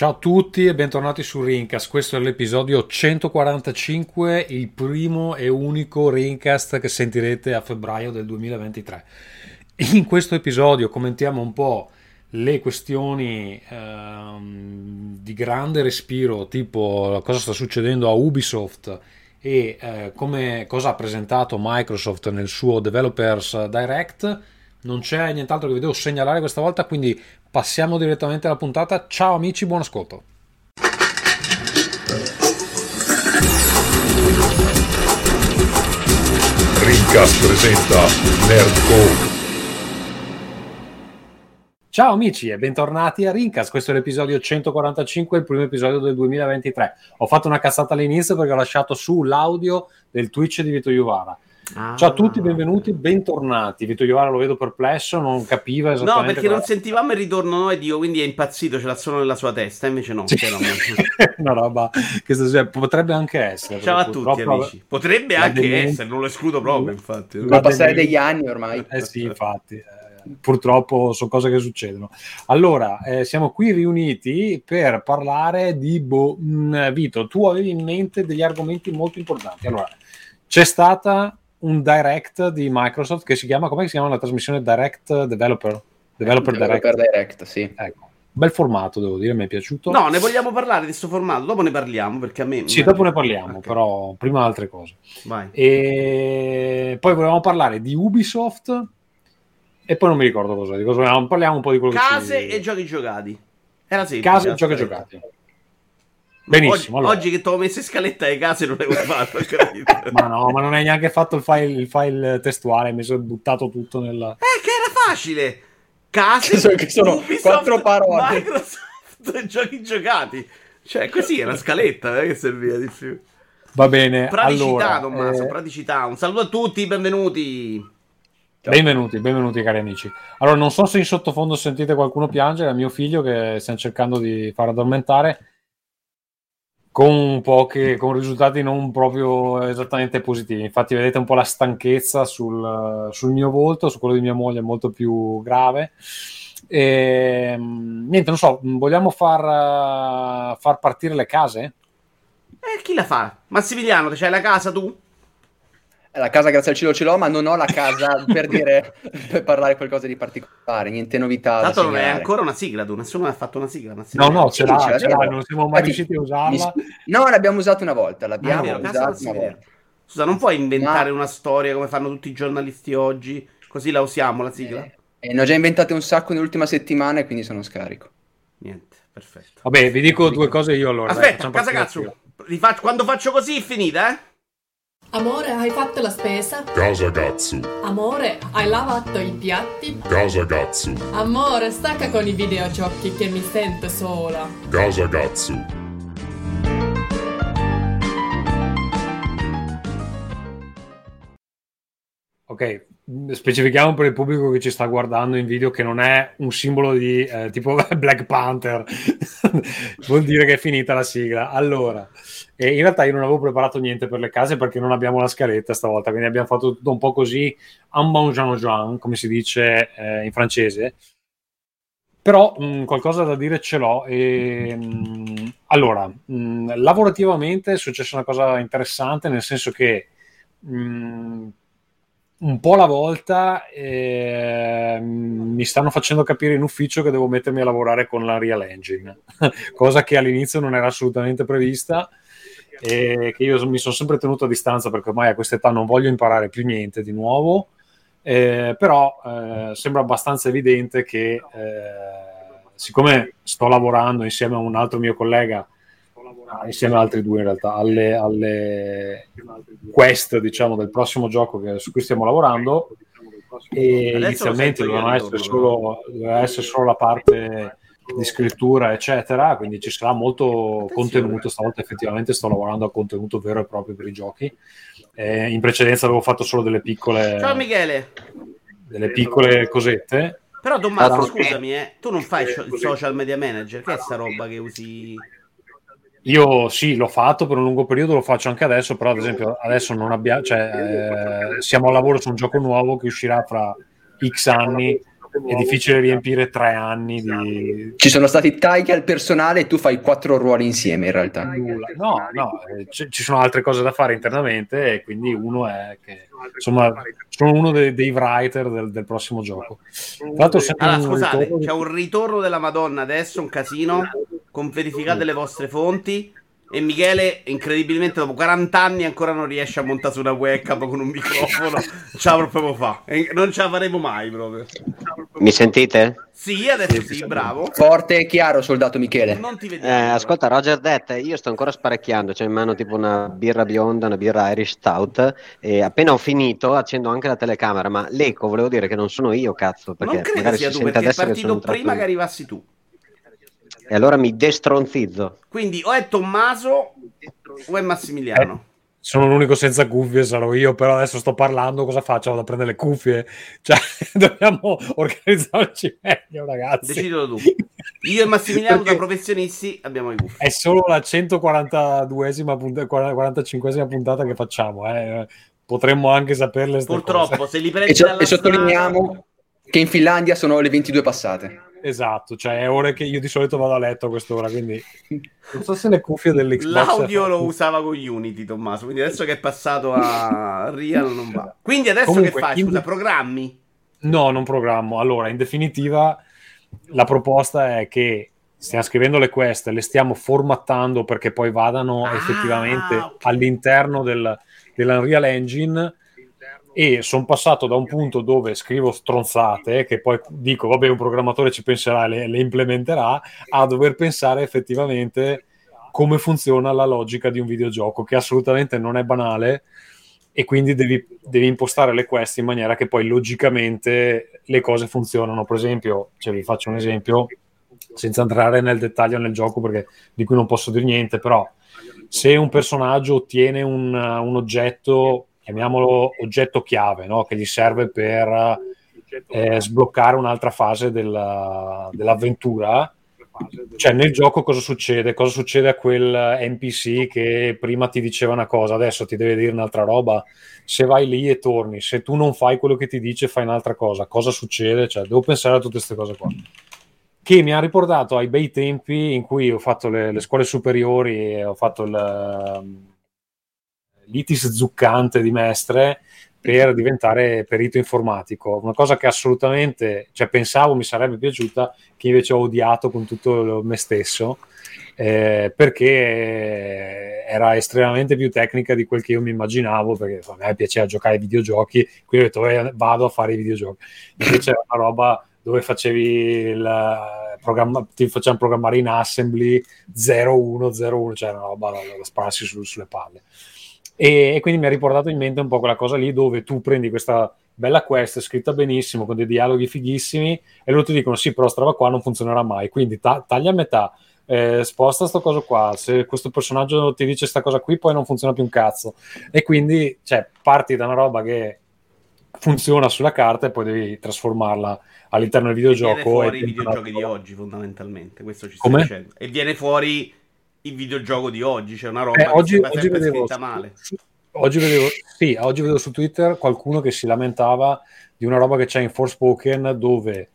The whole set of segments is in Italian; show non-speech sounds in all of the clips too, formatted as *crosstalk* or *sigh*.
Ciao a tutti e bentornati su Rincast. Questo è l'episodio 145, il primo e unico Rincast che sentirete a febbraio del 2023. In questo episodio commentiamo un po' le questioni ehm, di grande respiro, tipo cosa sta succedendo a Ubisoft e eh, come, cosa ha presentato Microsoft nel suo Developers Direct. Non c'è nient'altro che vi devo segnalare questa volta, quindi passiamo direttamente alla puntata. Ciao amici, buon ascolto. Rincast presenta Nerdcore. Ciao amici e bentornati a Rincast, questo è l'episodio 145, il primo episodio del 2023. Ho fatto una cazzata all'inizio perché ho lasciato su l'audio del Twitch di Vito Iuvara. Ah. Ciao a tutti, benvenuti, bentornati. Vito Iovara lo vedo perplesso, non capiva esattamente. No, perché non sentivamo il ritorno noi Dio, quindi è impazzito, ce l'ha solo nella sua testa, invece no. Sì. *laughs* Una roba che stasera potrebbe anche essere. Ciao a tutti amici. Potrebbe anche degli... essere, non lo escludo proprio, infatti. Ma passare degli anni ormai. Eh sì, infatti. Eh, purtroppo sono cose che succedono. Allora, eh, siamo qui riuniti per parlare di Bo- mm, Vito. Tu avevi in mente degli argomenti molto importanti. Allora, c'è stata un direct di Microsoft che si chiama, come si chiama la trasmissione Direct Developer? Developer, Developer Direct. Direct, sì. Ecco. Bel formato, devo dire, mi è piaciuto. No, ne vogliamo parlare di questo formato, dopo ne parliamo perché a me... Sì, dopo ne parliamo, okay. però prima altre cose. Vai. E poi volevamo parlare di Ubisoft e poi non mi ricordo cosa, di cosa parliamo un po' di quello Case che ci... e giochi giocati. Era semplice. Case e giochi giocati. Benissimo. Oggi, allora. oggi che ti ho messo in scaletta le case non l'avevo fatto. *laughs* ma no, ma non hai neanche fatto il file, il file testuale, mi sono buttato tutto nella... Eh, che era facile! Case, *laughs* che sono, che sono Ubisoft, quattro parole. Microsoft, *laughs* giochi giocati. Cioè, così è una scaletta, eh, che serviva di più. Va bene, Praticità, allora, Tommaso, eh... praticità. Un saluto a tutti, benvenuti. Ciao. Benvenuti, benvenuti cari amici. Allora, non so se in sottofondo sentite qualcuno piangere, è mio figlio che stiamo cercando di far addormentare con, poche, con risultati non proprio esattamente positivi. Infatti, vedete un po' la stanchezza sul, sul mio volto, su quello di mia moglie è molto più grave. E, niente, non so, vogliamo far, far partire le case? Eh, chi la fa? Massimiliano, c'hai la casa tu? La casa grazie al cielo ce l'ho, ma non ho la casa per *laughs* dire per parlare qualcosa di particolare, niente novità. Tanto non è ancora una sigla, tu nessuno ha fatto una sigla. No, no, ce l'ha, ce l'ha, ce l'ha non siamo mai riusciti a usarla. Mi... No, l'abbiamo usata una volta, l'abbiamo ah, usata una volta. Scusa, non puoi inventare ma... una storia come fanno tutti i giornalisti oggi, così la usiamo la sigla? Eh, eh, ne ho già inventate un sacco nell'ultima settimana e quindi sono scarico. Niente, perfetto. Vabbè, vi dico due cose io allora. Aspetta, dai, casa cazzo. Quando faccio così è finita, eh? Amore, hai fatto la spesa? Casa Gatsu. Amore, hai lavato i piatti? Casa Gatsu. Amore, stacca con i videogiochi che mi sento sola. Casa Gatsu. Ok, specifichiamo per il pubblico che ci sta guardando in video che non è un simbolo di eh, tipo *laughs* Black Panther, *laughs* vuol dire che è finita la sigla. Allora, e in realtà io non avevo preparato niente per le case perché non abbiamo la scaletta stavolta, quindi abbiamo fatto tutto un po' così, un bon jean jean, come si dice eh, in francese. Però mh, qualcosa da dire ce l'ho. E, mh, allora, mh, lavorativamente è successa una cosa interessante, nel senso che un po' alla volta eh, mi stanno facendo capire in ufficio che devo mettermi a lavorare con la Real Engine, *laughs* cosa che all'inizio non era assolutamente prevista e che io mi sono sempre tenuto a distanza perché ormai a questa età non voglio imparare più niente di nuovo, eh, però eh, sembra abbastanza evidente che eh, siccome sto lavorando insieme a un altro mio collega, insieme ad altri due in realtà, alle, alle quest diciamo, del prossimo gioco che, su cui stiamo lavorando, e inizialmente doveva essere, doveva essere solo la parte di scrittura, eccetera. Quindi ci sarà molto contenuto. Stavolta effettivamente sto lavorando a contenuto vero e proprio per i giochi. Eh, in precedenza avevo fatto solo delle piccole. Ciao Michele! Delle piccole cosette. Però Tommaso, scusami, eh, tu non fai il social media manager, che è sta roba che usi? Io sì, l'ho fatto per un lungo periodo, lo faccio anche adesso, però ad esempio adesso non abbiamo, cioè, eh, siamo a lavoro su un gioco nuovo che uscirà fra X anni è difficile riempire tre anni di Ci sono stati tagli al personale e tu fai quattro ruoli insieme in realtà. nulla. No, no, eh, c- ci sono altre cose da fare internamente e quindi uno è che insomma sono uno dei, dei writer del, del prossimo gioco. Tra l'altro Allora, un scusate, ritorno c'è un ritorno della Madonna adesso, un casino. Con verificate le vostre fonti. E Michele, incredibilmente, dopo 40 anni ancora non riesce a montare su una webcam con un microfono. Ce la proprio fa. E Non ce la faremo mai proprio. Mi sentite? Sì, adesso sì, bravo. Forte e chiaro, soldato Michele. Non ti Eh, vediamo. ascolta, Roger Det, io sto ancora sparecchiando, c'ho in mano tipo una birra bionda, una birra Irish Stout, e appena ho finito accendo anche la telecamera, ma l'eco volevo dire che non sono io, cazzo, perché non credo magari sia si tu, perché è partito prima che arrivassi tu. E allora mi destronzizzo. Quindi o è Tommaso o è Massimiliano. sono l'unico senza cuffie, sarò io, però adesso sto parlando, cosa faccio? Vado a prendere le cuffie? *laughs* Cioè, dobbiamo organizzarci meglio, ragazzi. Decidilo tu. Io e Massimiliano, Perché- da professionisti, abbiamo i gufi. È solo la 142esima puntata, 45esima puntata che facciamo, eh. Potremmo anche saperle Purtroppo, cose. se li prendi E, so- dalla e sottolineiamo strada- che in Finlandia sono le 22 passate. Esatto, cioè è ore che io di solito vado a letto a quest'ora, quindi *laughs* non so se le cuffie dell'Xbox L'audio lo usava con Unity, Tommaso. Quindi adesso che è passato a Real non va. Quindi adesso Comunque, che fai? in- Scusa, programmi? No, non programmo. Allora, in definitiva, la proposta è che stiamo scrivendo le quest, le stiamo formattando perché poi vadano Ah, effettivamente ok. all'interno del, dell'Unreal Engine. E sono passato da un punto dove scrivo stronzate, che poi dico, vabbè, un programmatore ci penserà le, le implementerà, a dover pensare effettivamente come funziona la logica di un videogioco, che assolutamente non è banale, e quindi devi, devi impostare le quest in maniera che poi logicamente le cose funzionano. Per esempio, cioè, vi faccio un esempio senza entrare nel dettaglio nel gioco perché di cui non posso dire niente, però se un personaggio ottiene un, un oggetto, chiamiamolo oggetto chiave, no? che gli serve per eh, sbloccare un'altra fase della- dell'avventura, cioè nel gioco cosa succede? Cosa succede a quel NPC che prima ti diceva una cosa, adesso ti deve dire un'altra roba? Se vai lì e torni, se tu non fai quello che ti dice, fai un'altra cosa, cosa succede? Cioè, devo pensare a tutte queste cose qua. Che mi ha riportato ai bei tempi in cui ho fatto le, le scuole superiori e ho fatto il, l'itis zuccante di Mestre per diventare perito informatico, una cosa che assolutamente, cioè pensavo mi sarebbe piaciuta, che invece ho odiato con tutto me stesso, eh, perché era estremamente più tecnica di quel che io mi immaginavo, perché a me piaceva giocare ai videogiochi, quindi ho detto "Eh, vado a fare i videogiochi. Invece era una roba dove facevi il programma, ti facevano programmare in assembly 0101, cioè una roba da, da spararsi su- sulle palle. E, e quindi mi ha riportato in mente un po' quella cosa lì dove tu prendi questa bella quest scritta benissimo con dei dialoghi fighissimi e loro ti dicono sì però sta roba qua non funzionerà mai quindi ta- taglia a metà eh, sposta sto coso qua se questo personaggio ti dice sta cosa qui poi non funziona più un cazzo e quindi cioè, parti da una roba che funziona sulla carta e poi devi trasformarla all'interno del Viene videogioco fuori e i videogiochi di oggi, fondamentalmente. Questo ci sta Come? dicendo. E viene fuori il videogioco di oggi. C'è una roba Eh, che oggi, oggi sempre vedevo, scritta male. su- oggi, vedevo, sì, oggi vedevo su Twitter qualcuno che si lamentava di una roba che c'è in Forspoken dove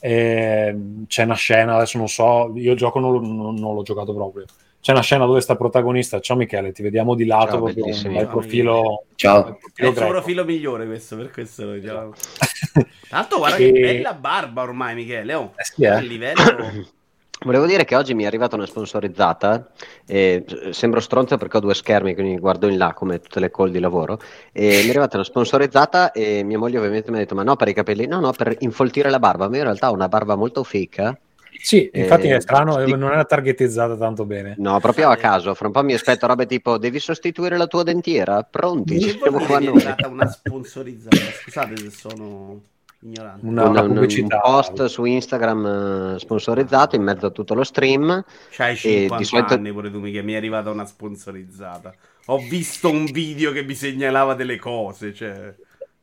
ehm, c'è una scena, adesso non so, io il gioco non, l'ho- non- non l'ho giocato proprio. C'è una scena dove sta il protagonista, ciao Michele, ti vediamo di lato, Ciao, proprio Ciao, profilo, Ciao. È profilo il suo profilo migliore questo, per questo lo diciamo. *laughs* Tanto guarda E- che bella barba ormai, Michele. Oh, Eh sì, eh. a livello... Volevo dire che oggi mi è arrivata una sponsorizzata, e sembro stronzo perché ho due schermi, quindi guardo in là come tutte le call di lavoro, e mi è arrivata una sponsorizzata e mia moglie ovviamente mi ha detto ma no per i capelli, no no per infoltire la barba, ma io in realtà ho una barba molto fica, Sì, infatti Eh, è strano, eh, sì. non era targetizzata tanto bene. no proprio a caso, fra un po' mi aspetto robe tipo devi sostituire la tua dentiera, pronti, ci siamo qua noi. è arrivata una sponsorizzata? Scusate se sono ignorante. Una, Un, una un- un pubblicità. post su Instagram eh, sponsorizzato in mezzo a tutto lo stream C'hai E 50 di solito- anni pure tu, Michele. Mi è arrivata una sponsorizzata. Ho visto un video che mi segnalava delle cose. Cioè,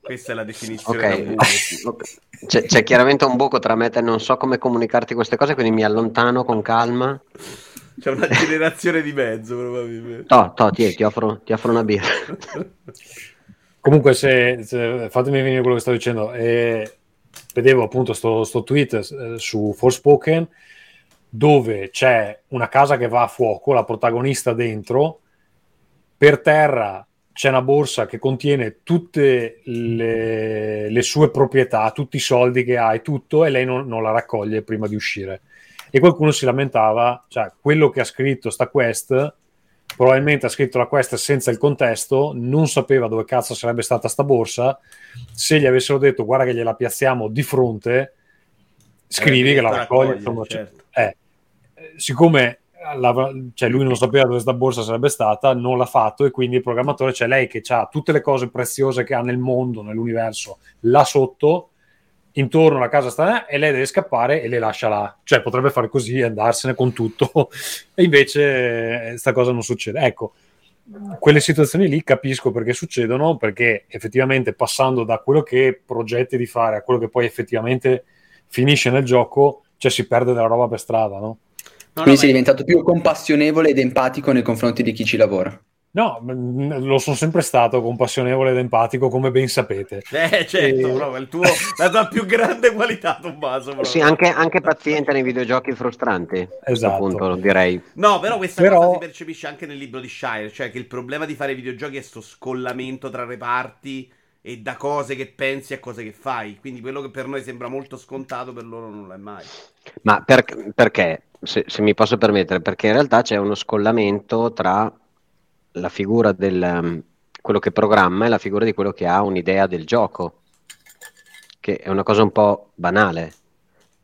questa è la definizione da Ok, buco. *laughs* c'è, c'è chiaramente un buco tra me e te, non so come comunicarti queste cose, quindi mi allontano con calma. C'è una generazione di mezzo, probabilmente. To, ti, ti offro, ti offro una birra. *laughs* Comunque, se, se- fatemi venire quello che sto dicendo. eh, vedevo appunto sto, sto tweet eh, su Forspoken dove c'è una casa che va a fuoco, la protagonista dentro, per terra c'è una borsa che contiene tutte le, le sue proprietà, tutti i soldi che ha e tutto, e lei non, non, la raccoglie prima di uscire. E qualcuno si lamentava, cioè quello che ha scritto sta quest, probabilmente ha scritto la quest senza il contesto, non sapeva dove cazzo sarebbe stata sta borsa, se gli avessero detto guarda che gliela piazziamo di fronte, scrivi eh, che la raccoglie. Insomma, certo. eh, siccome la, cioè lui non sapeva dove questa borsa sarebbe stata, non l'ha fatto e quindi il programmatore, c'è lei che ha tutte le cose preziose che ha nel mondo, nell'universo, là sotto, intorno alla casa sta e lei deve scappare e le lascia là. Cioè potrebbe fare così e andarsene con tutto *laughs* e invece questa cosa non succede. Ecco, quelle situazioni lì capisco perché succedono, perché effettivamente passando da quello che progetti di fare a quello che poi effettivamente finisce nel gioco, cioè si perde della roba per strada, no? No, Quindi no, sei diventato più compassionevole ed empatico nei confronti di chi ci lavora. No, lo sono sempre stato compassionevole ed empatico, come ben sapete. Eh, certo, e... bro, il tuo, la tua più grande qualità, Tommaso. Bro. Sì, anche, anche, paziente nei videogiochi frustranti. Esatto. Appunto, direi. No, però questa però... cosa si percepisce anche nel libro di Shire, cioè che il problema di fare videogiochi è sto scollamento tra reparti e da cose che pensi a cose che fai. Quindi quello che per noi sembra molto scontato, per loro non lo è mai. Ma per, perché? Se, se, mi posso permettere, perché in realtà c'è uno scollamento tra la figura del um, quello che programma e la figura di quello che ha un'idea del gioco, che è una cosa un po' banale,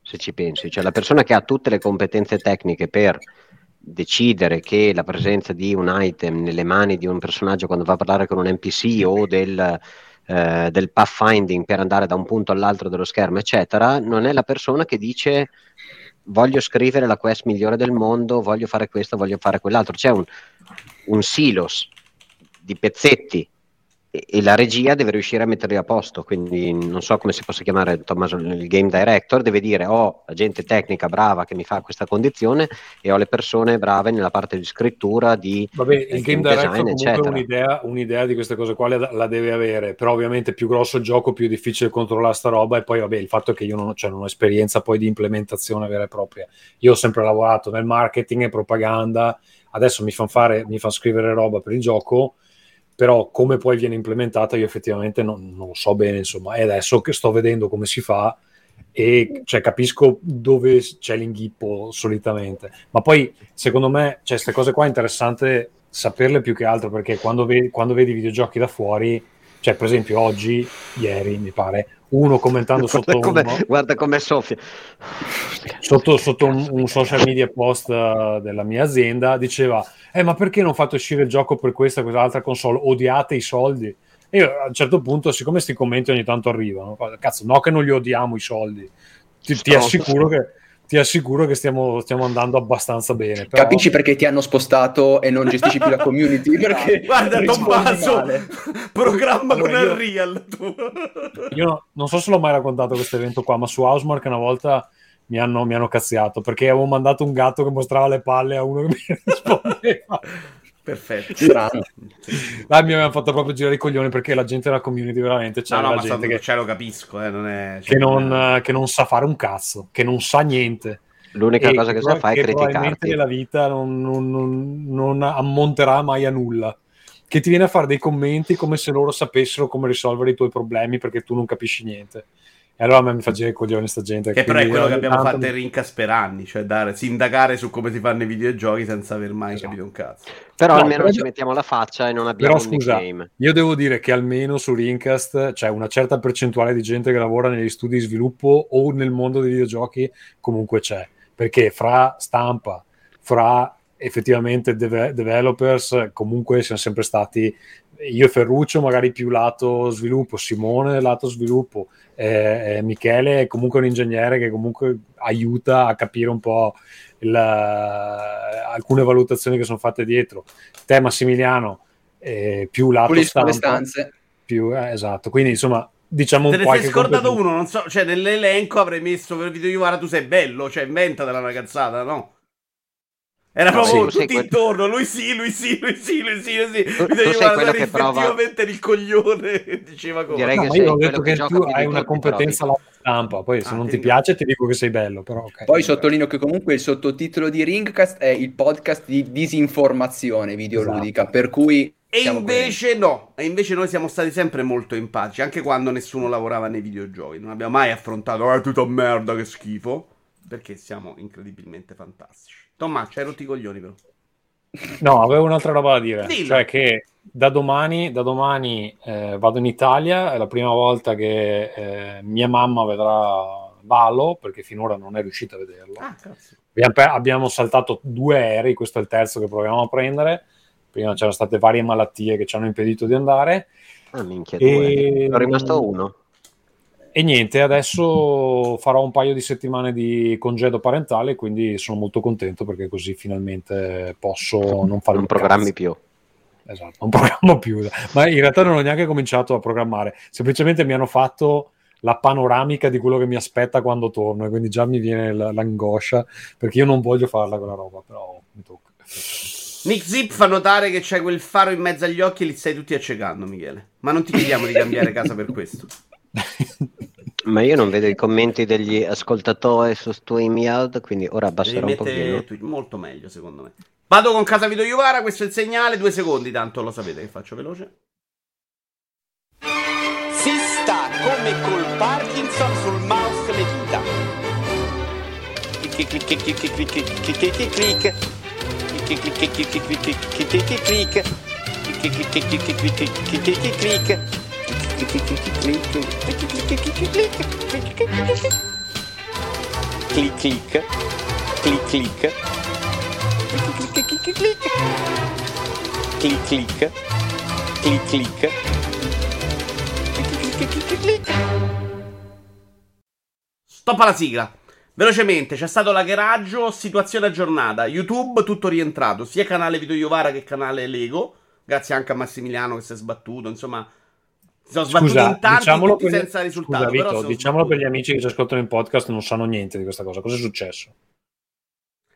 se ci pensi. Cioè la persona che ha tutte le competenze tecniche per decidere che la presenza di un item nelle mani di un personaggio quando va a parlare con un NPC o del eh, del pathfinding per andare da un punto all'altro dello schermo, eccetera, non è la persona che dice voglio scrivere la quest migliore del mondo, voglio fare questo, voglio fare quell'altro. C'è un, un silos di pezzetti e, la regia deve riuscire a metterli a posto, quindi non so come si possa chiamare Tommaso, il game director, deve dire ho la gente tecnica brava che mi fa questa condizione e ho le persone brave nella parte di scrittura, di Vabbè, il game director comunque un'idea, un'idea, di queste cose qua la, deve avere, però ovviamente più grosso il gioco più difficile controllare sta roba e poi vabbè il fatto è che io non, cioè, non ho esperienza poi di implementazione vera e propria, io ho sempre lavorato nel marketing e propaganda, adesso mi fanno fare, mi fanno scrivere roba per il gioco però come poi viene implementata io effettivamente non, non, lo so bene, insomma, e adesso che sto vedendo come si fa e cioè, capisco dove c'è l'inghippo solitamente, ma poi secondo me cioè, queste cose qua è interessante saperle più che altro perché quando vedi, quando vedi videogiochi da fuori, cioè per esempio oggi, ieri mi pare, uno commentando sotto come, uno, guarda come soffia. Sotto, sotto un, un, social media post uh, della mia azienda diceva eh ma perché non fate uscire il gioco per questa o quest'altra console? Odiate i soldi? E io a un certo punto siccome questi commenti ogni tanto arrivano cazzo no che non li odiamo i soldi. Ti, ti assicuro che ti assicuro che stiamo, stiamo andando abbastanza bene. Però... Capisci perché ti hanno spostato e non gestisci più la community? *laughs* *laughs* Perché Guarda, Tommaso, *laughs* programma allora, con io, Unreal. Tu. Io non so se l'ho mai raccontato questo evento qua, ma su Housemark una volta mi hanno, mi hanno cazziato perché avevo mandato un gatto che mostrava le palle a uno che mi rispondeva. Perfetto. *laughs* Strano. Ah, mi avevano fatto proprio girare i coglioni perché la gente della community veramente c'è no, no, gente stato, che, cioè, lo capisco, eh, non è, cioè, che, non, che, non, sa fare un cazzo, che non sa niente. L'unica cosa che, che sa fare è criticarti. Probabilmente nella vita non, non, non ammonterà mai a nulla. Che ti viene a fare dei commenti come se loro sapessero come risolvere i tuoi problemi perché tu non capisci niente. E allora a me mi fa girare i coglioni sta gente. Che però è quello che abbiamo fatto in Rincas per anni, cioè dare, sindacare su come si fanno i videogiochi senza aver mai esatto. capito un cazzo. Però no, almeno però... ci mettiamo la faccia e non abbiamo però, un scusa, nickname. Io devo dire che almeno su Rincast c'è una certa percentuale di gente che lavora negli studi di sviluppo o nel mondo dei videogiochi, comunque c'è. Perché fra stampa, fra effettivamente deve- developers, comunque siamo sempre stati io e Ferruccio magari più lato sviluppo, Simone lato sviluppo, eh, eh, Michele è comunque un ingegnere che comunque aiuta a capire un po' il, alcune valutazioni che sono fatte dietro. Te Massimiliano eh, più lato Pulisco stampa, le stanze. Più, eh, esatto, quindi insomma diciamo Te ne sei scordato uno, non so, cioè nell'elenco avrei messo per video Iuvara tu sei bello, cioè inventatela una cazzata, no? Era proprio sì, tutti quel... intorno, lui sì, lui sì, lui sì, lui sì, lui sì. Tu, Mi devi guardare effettivamente prova... il coglione *laughs* diceva come. Direi no, che sei ho detto che, che tu hai una competenza, la... stampa. Poi se Ah, non ti piace ti dico che sei bello, però ok. Poi sottolineo che comunque il sottotitolo di Ringcast è il podcast di disinformazione videoludica, per cui... E invece no, e invece noi siamo stati sempre molto empatici, anche quando nessuno lavorava nei videogiochi. Non abbiamo mai affrontato, ah, tutta merda, che schifo, perché siamo incredibilmente fantastici. Tommaso, ci hai rotti i coglioni però. No, avevo un'altra roba da dire, Dillo. cioè che da domani, da domani eh, vado in Italia, è la prima volta che eh, mia mamma vedrà Valo, perché finora non è riuscita a vederlo. Ah, cazzo. Abbiamo, abbiamo saltato due aerei, questo è il terzo che proviamo a prendere, prima c'erano state varie malattie che ci hanno impedito di andare, Ah, minchia, E- due. Sono rimasto uno. E niente, adesso farò un paio di settimane di congedo parentale, quindi sono molto contento perché così finalmente posso non fare Non un programmi cazzo. più. Esatto, non *laughs* programmo più. Ma in realtà non ho neanche cominciato a programmare, semplicemente mi hanno fatto la panoramica di quello che mi aspetta quando torno e quindi già mi viene l- l'angoscia perché io non voglio farla quella roba, però mi tocca. Nick Zip fa notare che c'hai quel faro in mezzo agli occhi e li stai tutti accecando, Michele. Ma non ti chiediamo di cambiare casa per questo. *laughs* Ma io non vedo i commenti degli ascoltatori su StreamYard, quindi ora abbasserò un pochino. tu- molto meglio, secondo me. Vado con casa Vito Iuvara, questo è il segnale, due secondi, tanto lo sapete che faccio veloce. Si sta come col Parkinson sul mouse le dita. Clic clic clic clic clic clic clic clic clic clic. Clic clic clic clic clic clic clic clic clic clic. Clic clic clic clic clic clic clic clic clic clic clic. Clic clic clic. Stop alla sigla. Velocemente, c'è stato l'hackeraggio, situazione aggiornata. YouTube tutto rientrato, sia canale Vito Iovara che canale Lego. Grazie anche a Massimiliano che si è sbattuto, insomma. Si sono sbattuti Scusa, in tanti diciamolo, tutti per gli- senza risultato. scusa, però Vito, diciamolo per sbattuti. gli amici che ci ascoltano in podcast non sanno niente di questa cosa. Cosa è successo?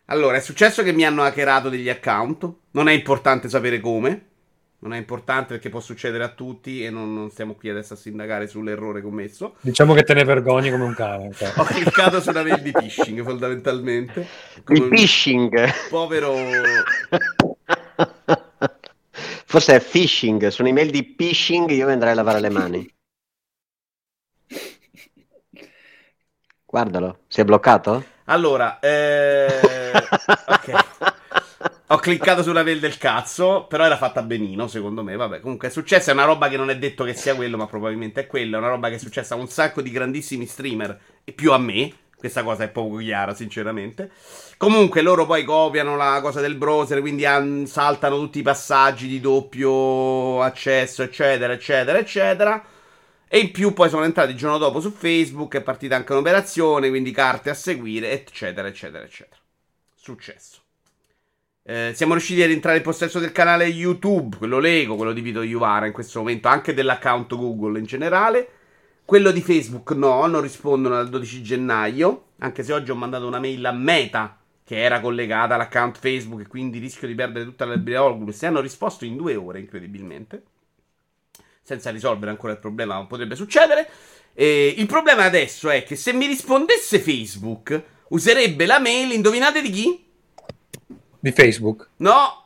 Allora, è successo che mi hanno hackerato degli account. Non è importante sapere come. Non è importante perché può succedere a tutti e non, non stiamo qui adesso a sindacare sull'errore commesso. Diciamo che te ne vergogni come un cane. Ho cliccato su una mail di phishing fondamentalmente. Il Come un phishing. povero Forse è phishing. Su un'email di phishing io andrei a lavare le mani. Guardalo, si è bloccato? Allora, eh... ok. Ho cliccato sulla mail del cazzo, però era fatta benino, secondo me. Vabbè, comunque è successa, è una roba che non è detto che sia quello, ma probabilmente è quello. È una roba che è successa a un sacco di grandissimi streamer, e più a me. Questa cosa è poco chiara, sinceramente. Comunque, loro poi copiano la cosa del browser, quindi an- saltano tutti i passaggi di doppio accesso, eccetera, eccetera, eccetera. E in più poi sono entrati il giorno dopo su Facebook, è partita anche un'operazione, quindi carte a seguire, eccetera, eccetera, eccetera. Successo. Eh, siamo riusciti ad entrare in possesso del canale YouTube, quello Lego, quello di Vito Iuvara in questo momento, anche dell'account Google in generale. Quello di Facebook no, non rispondono dal 12 gennaio, anche se oggi ho mandato una mail a Meta che era collegata all'account Facebook e quindi rischio di perdere tutta la libreria Oculus e hanno risposto in due ore, incredibilmente senza risolvere ancora il problema, ma potrebbe succedere. E il problema adesso è che se mi rispondesse Facebook, userebbe la mail, indovinate di chi? Di Facebook? No,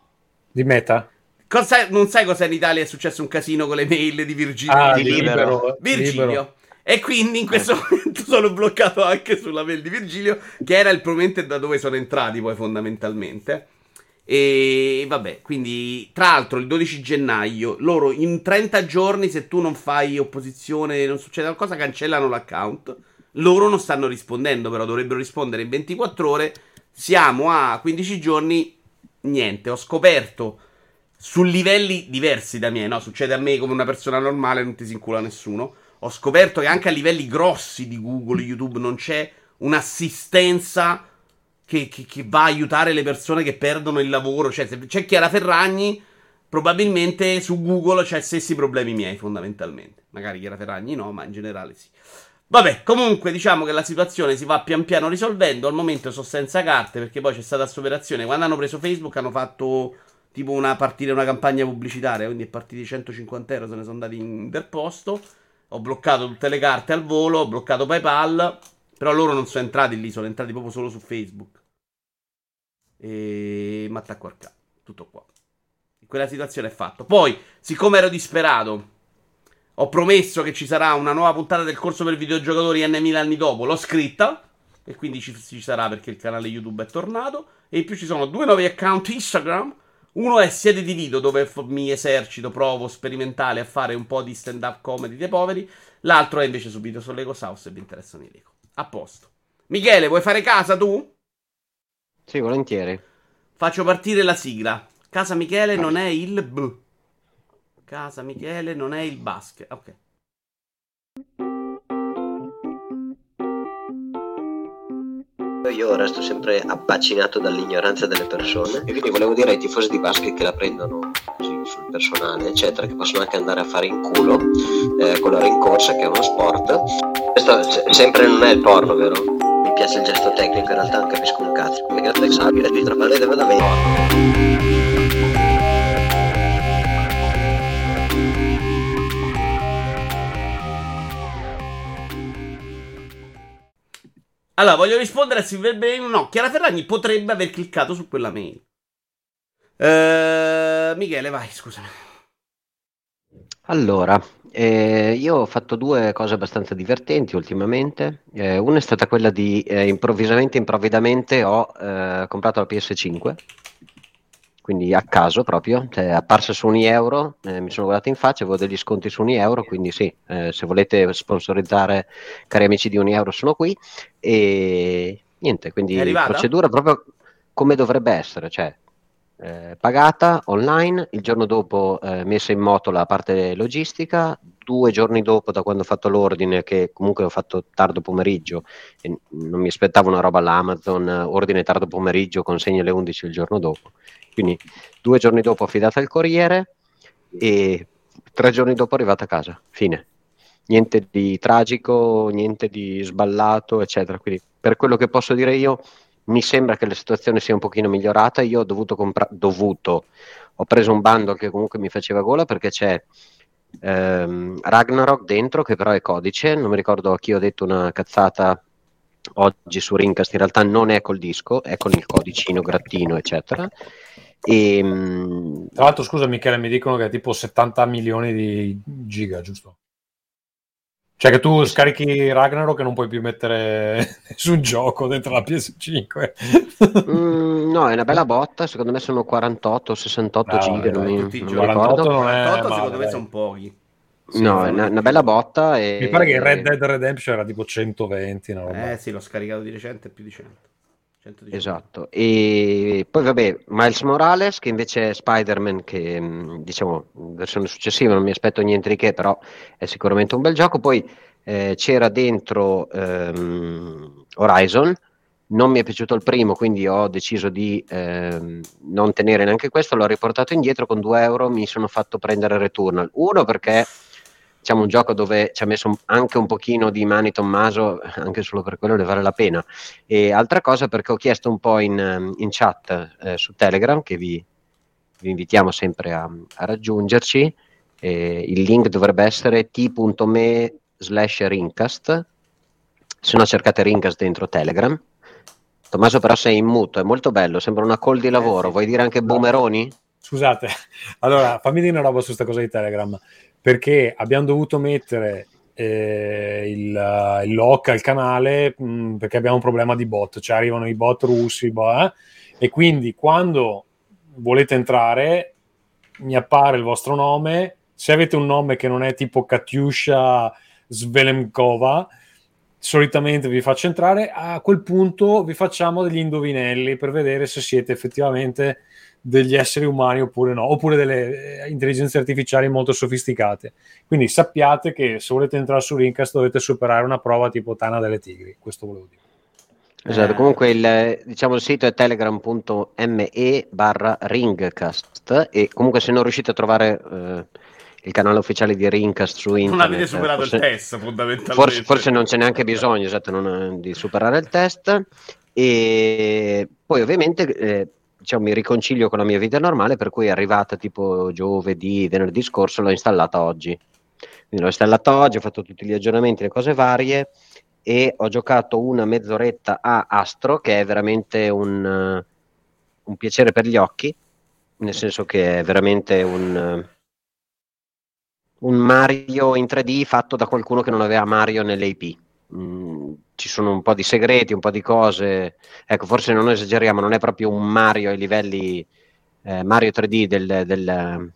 Di Meta? Cosa, non sai cosa in Italia è successo un casino con le mail di Virgilio? Ah, di Libero. Virgilio. Libero. E quindi in questo momento sono bloccato anche sulla mail di Virgilio, che era il probabilmente da dove sono entrati poi fondamentalmente. E vabbè, quindi tra l'altro il 12 gennaio loro in 30 giorni se tu non fai opposizione, non succede qualcosa, cancellano l'account. Loro non stanno rispondendo, però dovrebbero rispondere in 24 ore. Siamo a 15 giorni, niente, ho scoperto su livelli diversi da miei, no? Succede a me come una persona normale, non ti si incula nessuno. Ho scoperto che anche a livelli grossi di Google, YouTube, non c'è un'assistenza che, che- che va a aiutare le persone che perdono il lavoro. Cioè, se c'è Chiara Ferragni, probabilmente su Google c'è stessi problemi miei, fondamentalmente. Magari Chiara Ferragni no, ma in generale sì. Vabbè, comunque diciamo che la situazione si va pian piano risolvendo. Al momento sono senza carte perché poi c'è stata questa operazione. Quando hanno preso Facebook hanno fatto tipo una partire una campagna pubblicitaria, quindi è partiti 150 euro, se ne sono andati interposto. ho bloccato tutte le carte al volo, ho bloccato PayPal, però loro non sono entrati lì, sono entrati proprio solo su Facebook. E mi attacco al capo, tutto qua. In quella situazione è fatto. Poi, siccome ero disperato, ho promesso che ci sarà una nuova puntata del corso per videogiocatori N mila anni dopo, l'ho scritta. E quindi ci, ci sarà perché il canale YouTube è tornato. E in più ci sono due nuovi account Instagram. Uno è Siete di Video, dove f- mi esercito, provo sperimentale a fare un po' di stand-up comedy dei poveri. L'altro è invece subito su Lego South se vi interessano i Lego. A posto. Michele, vuoi fare casa tu? Sì, volentieri. Faccio partire la sigla. Casa Michele non è il B. Casa Michele non è il basket. Ok. Io resto sempre abbacinato dall'ignoranza delle persone e quindi volevo dire ai tifosi di basket che la prendono così sul personale, eccetera, che possono anche andare a fare in culo eh, con la rincorsa, che è uno sport. Questo se- sempre non è il porno, vero? Mi piace il gesto tecnico, in realtà non capisco un cazzo. Come che flexabile, di trapare deve da me. Allora, voglio rispondere a Silver Brain. No, Chiara Ferragni potrebbe aver cliccato su quella mail. Eh, Michele, vai, scusami. Allora, eh, io ho fatto due cose abbastanza divertenti ultimamente. Eh, una è stata quella di eh, improvvisamente, improvvidamente ho eh, comprato la PS5, quindi a caso proprio, cioè, è apparsa su ogni euro, eh, mi sono guardato in faccia, avevo degli sconti su ogni euro, quindi sì, eh, se volete sponsorizzare, cari amici di ogni euro, sono qui. E niente, quindi procedura proprio come dovrebbe essere, cioè eh, pagata online, il giorno dopo eh, messa in moto la parte logistica, due giorni dopo da quando ho fatto l'ordine, che comunque ho fatto tardo pomeriggio e non mi aspettavo una roba all'Amazon, ordine tardo pomeriggio, consegna alle 11 il giorno dopo. Quindi due giorni dopo affidata al corriere e tre giorni dopo arrivata a casa, fine. Niente di tragico, niente di sballato, eccetera. Quindi per quello che posso dire io, mi sembra che la situazione sia un pochino migliorata. Io ho dovuto comprare, dovuto, ho preso un bundle che comunque mi faceva gola perché c'è ehm, Ragnarok dentro, che però è codice. Non mi ricordo a chi ho detto una cazzata oggi su Rincast. In realtà non è col disco, è con il codicino, grattino, eccetera. E, mm, Tra l'altro, scusa Michele, mi dicono che è tipo 70 milioni di giga, giusto? Cioè che tu scarichi Ragnarok e non puoi più mettere *laughs* nessun gioco dentro la PS5. mm, no, è una bella *laughs* botta. Secondo me sono 48 68 No, giga. Non mi, non mi giochi. ricordo. 48 non è 48 male, secondo me dai. sono pochi. No, è una, una bella botta. E... Mi pare che Red Dead Redemption era tipo 120, una roba. Eh sì, l'ho scaricato di recente, più di 100. 119. Esatto, e poi vabbè, Miles Morales che invece è Spider-Man che mh, diciamo versione successiva, non mi aspetto niente di che, però è sicuramente un bel gioco. Poi eh, c'era dentro ehm, Horizon, non mi è piaciuto il primo, quindi ho deciso di ehm, non tenere neanche questo, l'ho riportato indietro con 2 euro, mi sono fatto prendere Returnal. Uno perché diciamo un gioco dove ci ha messo anche un pochino di mani Tommaso, anche solo per quello ne vale la pena. E altra cosa perché ho chiesto un po' in, in chat eh, su Telegram, che vi, vi invitiamo sempre a, a raggiungerci, eh, il link dovrebbe essere t.me slash rincast, se no cercate rincast dentro Telegram. Tommaso però sei in muto, è molto bello, sembra una call di lavoro, sì. vuoi dire anche boomeroni? Scusate, *laughs* allora fammi dire una roba su questa cosa di Telegram, perché abbiamo dovuto mettere eh, il, il lock al canale mh, perché abbiamo un problema di bot, cioè arrivano i bot russi, boh, eh, e quindi quando volete entrare mi appare il vostro nome, se avete un nome che non è tipo Katyusha Svelemkova, solitamente vi faccio entrare, a quel punto vi facciamo degli indovinelli per vedere se siete effettivamente degli esseri umani oppure no, oppure delle eh, intelligenze artificiali molto sofisticate. Quindi sappiate che se volete entrare su Rincast dovete superare una prova tipo Tana delle Tigri, questo volevo dire. Esatto, Eh. comunque il, diciamo, il sito è telegram.me barra ringcast e comunque se non riuscite a trovare eh, il canale ufficiale di Ringcast su internet Non avete superato forse, il test, fondamentalmente. forse, forse non c'è neanche bisogno esatto, non- di superare il test e poi ovviamente eh, diciamo, mi riconcilio con la mia vita normale per cui è arrivata tipo giovedì, venerdì scorso l'ho installata oggi Quindi l'ho installato oggi, ho fatto tutti gli aggiornamenti, le cose varie e ho giocato una mezz'oretta a Astro che è veramente un, eh, un piacere per gli occhi, nel senso che è veramente un, eh, un Mario in 3D fatto da qualcuno che non aveva Mario nell'AP. Mm, ci sono un po' di segreti, un po' di cose. Ecco, forse non esageriamo, non è proprio un Mario ai livelli eh, Mario 3D del, del,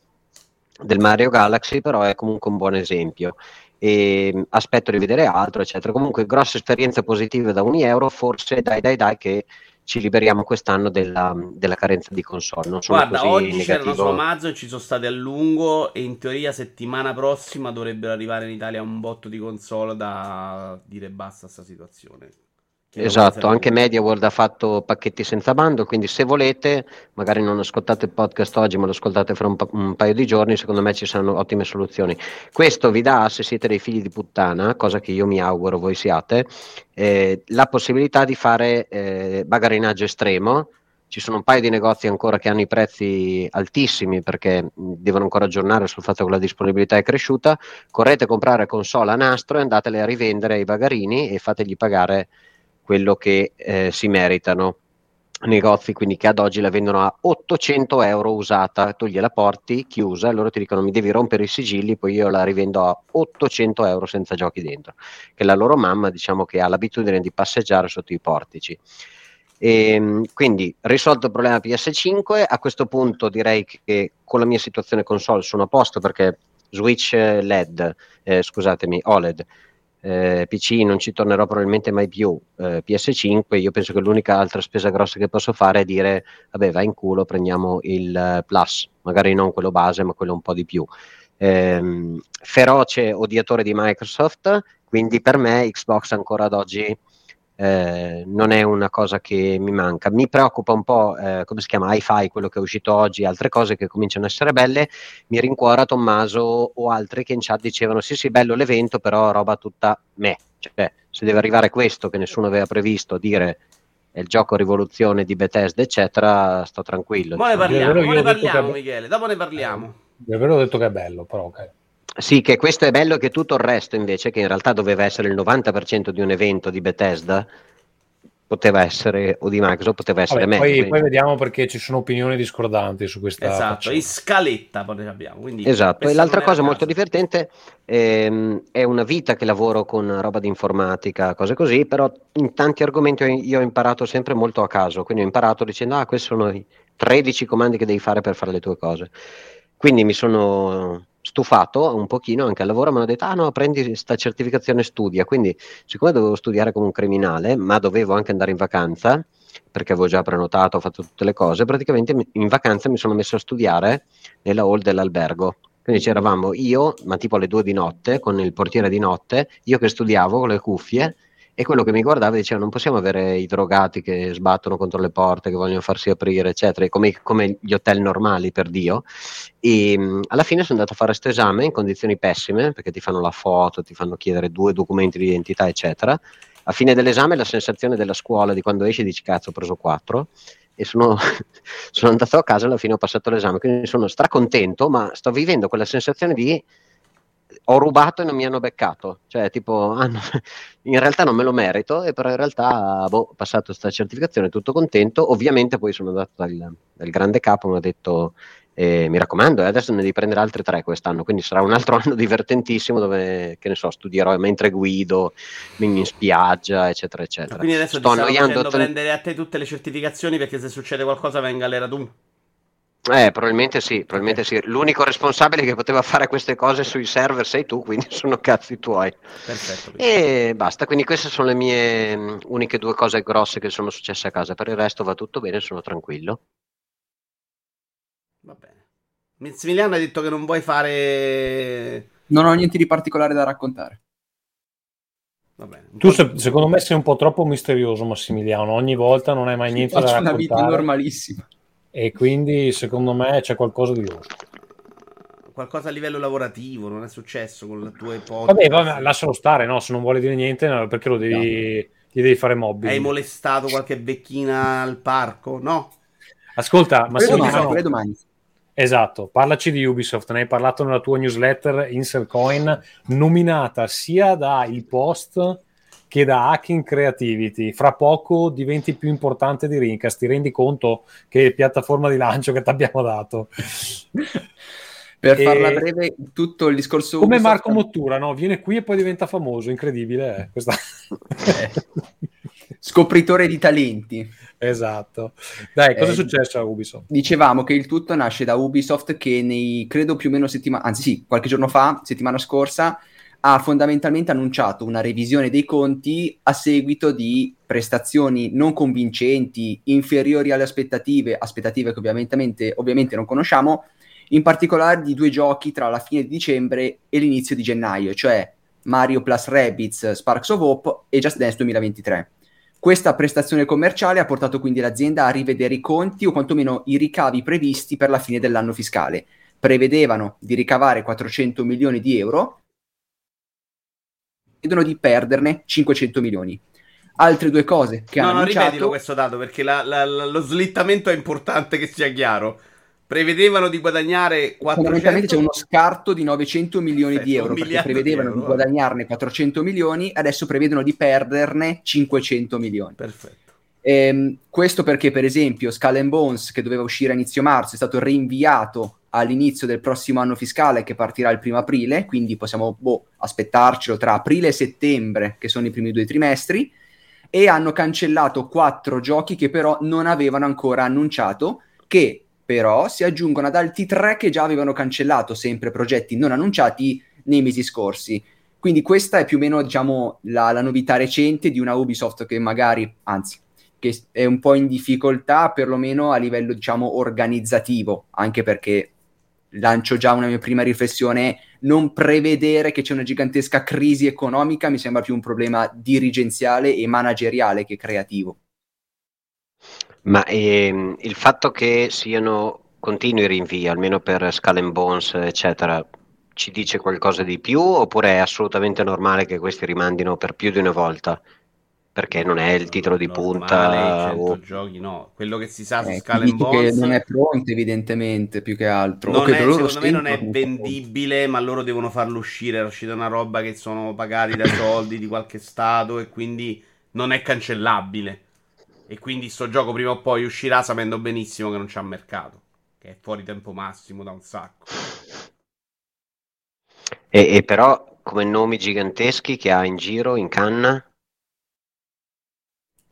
del, Mario Galaxy, però è comunque un buon esempio. E mm, aspetto di vedere altro, eccetera. Comunque, grosse esperienze positive da 1 euro. Forse dai, dai, dai, che ci liberiamo quest'anno della, della carenza di console. Non sono Guarda, oggi negativo. c'erano su Amazon, ci sono state a lungo e in teoria settimana prossima dovrebbero arrivare in Italia un botto di console da dire basta a sta situazione. Esatto, anche MediaWorld ha fatto pacchetti senza bando, quindi se volete, magari non ascoltate il podcast oggi, ma lo ascoltate fra un, pa- un paio di giorni, secondo me ci saranno ottime soluzioni. Questo vi dà, se siete dei figli di puttana, cosa che io mi auguro voi siate, eh, la possibilità di fare eh, bagarinaggio estremo. Ci sono un paio di negozi ancora che hanno i prezzi altissimi perché devono ancora aggiornare sul fatto che la disponibilità è cresciuta. Correte a comprare console a nastro e andatele a rivendere ai bagarini e fategli pagare quello che eh, si meritano. Negozi quindi che ad oggi la vendono a 800 euro usata, tu gliela porti chiusa e loro ti dicono mi devi rompere i sigilli, poi io la rivendo a 800 euro senza giochi dentro, che la loro mamma diciamo che ha l'abitudine di passeggiare sotto i portici. E, quindi risolto il problema PS5, a questo punto direi che con la mia situazione console sono a posto perché Switch LED, eh, scusatemi, OLED, eh, PC non ci tornerò probabilmente mai più, eh, PS5 io penso che l'unica altra spesa grossa che posso fare è dire vabbè vai in culo prendiamo il eh, Plus, magari non quello base ma quello un po' di più. Ehm, feroce odiatore di Microsoft, quindi per me Xbox ancora ad oggi eh, non è una cosa che mi manca. Mi preoccupa un po', eh, come si chiama, hi-fi, quello che è uscito oggi, altre cose che cominciano a essere belle. Mi rincuora Tommaso o altri che in chat dicevano sì sì bello l'evento, però roba tutta me. Cioè, se deve arrivare questo che nessuno aveva previsto, dire è il gioco rivoluzione di Bethesda, eccetera, sto tranquillo. Ma ne diciamo. parliamo, ne parliamo che- Michele, dopo ne parliamo. Vi avevo detto che è bello, però ok. Sì, che questo è bello che tutto il resto invece, che in realtà doveva essere il 90% di un evento di Bethesda, poteva essere, o di Microsoft, poteva essere Vabbè, meglio. poi, quindi- poi vediamo perché ci sono opinioni discordanti su questa Esatto, faccenda. in scaletta poi ne abbiamo. Quindi Esatto, e l'altra cosa molto caso. divertente ehm, è una vita che lavoro con roba di informatica, cose così, però in tanti argomenti io ho imparato sempre molto a caso, quindi ho imparato dicendo ah questi sono i 13 comandi che devi fare per fare le tue cose. Quindi mi sono stufato un pochino anche al lavoro, mi hanno detto ah no prendi questa certificazione studia, quindi siccome dovevo studiare come un criminale, ma dovevo anche andare in vacanza, perché avevo già prenotato, ho fatto tutte le cose, praticamente in vacanza mi sono messo a studiare nella hall dell'albergo. Quindi c'eravamo io, ma tipo alle due di notte, con il portiere di notte, io che studiavo con le cuffie e quello che mi guardava diceva non possiamo avere i drogati che sbattono contro le porte, che vogliono farsi aprire, eccetera, come, come gli hotel normali per Dio. E mh, alla fine sono andato a fare questo esame in condizioni pessime, perché ti fanno la foto, ti fanno chiedere due documenti di identità, eccetera. A fine dell'esame la sensazione della scuola di quando esci dici cazzo ho preso 4 e sono, *laughs* sono andato a casa e alla fine ho passato l'esame, quindi sono stracontento, ma sto vivendo quella sensazione di ho rubato e non mi hanno beccato, cioè tipo ah, no, *laughs* in realtà non me lo merito, e però in realtà boh, ho passato questa certificazione tutto contento, ovviamente poi sono andato dal, dal grande capo, mi ha detto eh, mi raccomando, eh, adesso ne devi prendere altre tre quest'anno, quindi sarà un altro *laughs* anno divertentissimo dove, che ne so, studierò mentre guido, in spiaggia, eccetera, eccetera. Quindi adesso Sto ti stanno annoiando prendere a te tutte le certificazioni perché se succede qualcosa venga l'era tu. Eh, probabilmente sì, probabilmente sì. L'unico responsabile che poteva fare queste cose sui server sei tu, quindi *laughs* sono cazzi tuoi. Perfetto. E basta, quindi queste sono le mie mh, uniche due cose grosse che sono successe a casa. Per il resto va tutto bene, sono tranquillo. Va bene. Maximiliano ha detto che non vuoi fare... Non ho niente di particolare da raccontare. Va bene. un Tu se- secondo me sei un po' troppo misterioso, Massimiliano. Ogni volta non hai mai niente da Faccio una vita raccontare. normalissima. E quindi secondo me c'è qualcosa di loro. Qualcosa a livello lavorativo non è successo con le tue podcast. Vabbè, vabbè, lascialo stare, no? Se non vuole dire niente, no, perché lo devi, gli devi fare mobbing. Hai molestato qualche vecchina al parco? No? Ascolta, Quelle Massimiliano, domani, quelle domani. Esatto, parlaci di Ubisoft, ne hai parlato nella tua newsletter Insert Coin, nominata sia da Il Post che da Hacking Creativity. Fra poco diventi più importante di Rincast, ti rendi conto che piattaforma di lancio che ti abbiamo dato? *laughs* Per farla breve, tutto il discorso Come Ubisoft- Marco Mottura, no? Viene qui e poi diventa famoso, incredibile. eh, questa- scopritore di talenti. esatto. Dai, cosa è Eh, successo a Ubisoft? Dicevamo che il tutto nasce da Ubisoft che nei, credo più o meno settimana, anzi sì, qualche giorno fa, settimana scorsa, ha fondamentalmente annunciato una revisione dei conti a seguito di prestazioni non convincenti, inferiori alle aspettative, aspettative che ovviamente, ovviamente non conosciamo, in particolare di due giochi tra la fine di dicembre e l'inizio di gennaio, cioè Mario Plus Rabbids Sparks of Hope e Just Dance 2023. Questa prestazione commerciale ha portato quindi l'azienda a rivedere i conti o quantomeno i ricavi previsti per la fine dell'anno fiscale. Prevedevano di ricavare 400 milioni di euro, vedono di perderne 500 milioni. Altre due cose che No, hanno no, ripetilo annunciato... questo dato perché la- la- la- lo slittamento è importante che sia chiaro. Prevedevano di guadagnare 400 Fondamentalmente c'è uno scarto di 900 milioni Perfetto, di euro perché di prevedevano di, euro, eh. guadagnarne 400 milioni, adesso prevedono di perderne 500 milioni. Perfetto. Ehm, questo perché, per esempio, Skull Bones, che doveva uscire a inizio marzo, è stato rinviato all'inizio del prossimo anno fiscale che partirà il primo aprile, quindi possiamo boh, aspettarcelo tra aprile e settembre, che sono i primi due trimestri, e hanno cancellato quattro giochi che però non avevano ancora annunciato, che però si aggiungono ad altri tre che già avevano cancellato, sempre progetti non annunciati nei mesi scorsi. Quindi questa è più o meno, diciamo, la, la novità recente di una Ubisoft che magari, anzi, che è un po' in difficoltà, perlomeno a livello, diciamo, organizzativo, anche perché lancio già una mia prima riflessione, non prevedere che c'è una gigantesca crisi economica mi sembra più un problema dirigenziale e manageriale che creativo. Ma ehm, il fatto che siano continui rinvii, almeno per Skull and Bones, eccetera, ci dice qualcosa di più oppure è assolutamente normale che questi rimandino per più di una volta? Perché non è il titolo di Normale, punta 100 o... giochi no. Quello che si sa su Eh, dico che Bones non è pronto evidentemente, più che altro. non O che è- secondo me non è vendibile, ma loro devono farlo uscire. È uscita una roba che sono pagati da *coughs* soldi di qualche stato e quindi non è cancellabile. E quindi sto gioco prima o poi uscirà sapendo benissimo che non c'ha mercato. Che è fuori tempo massimo da un sacco. E, e però come nomi giganteschi che ha in giro, in canna?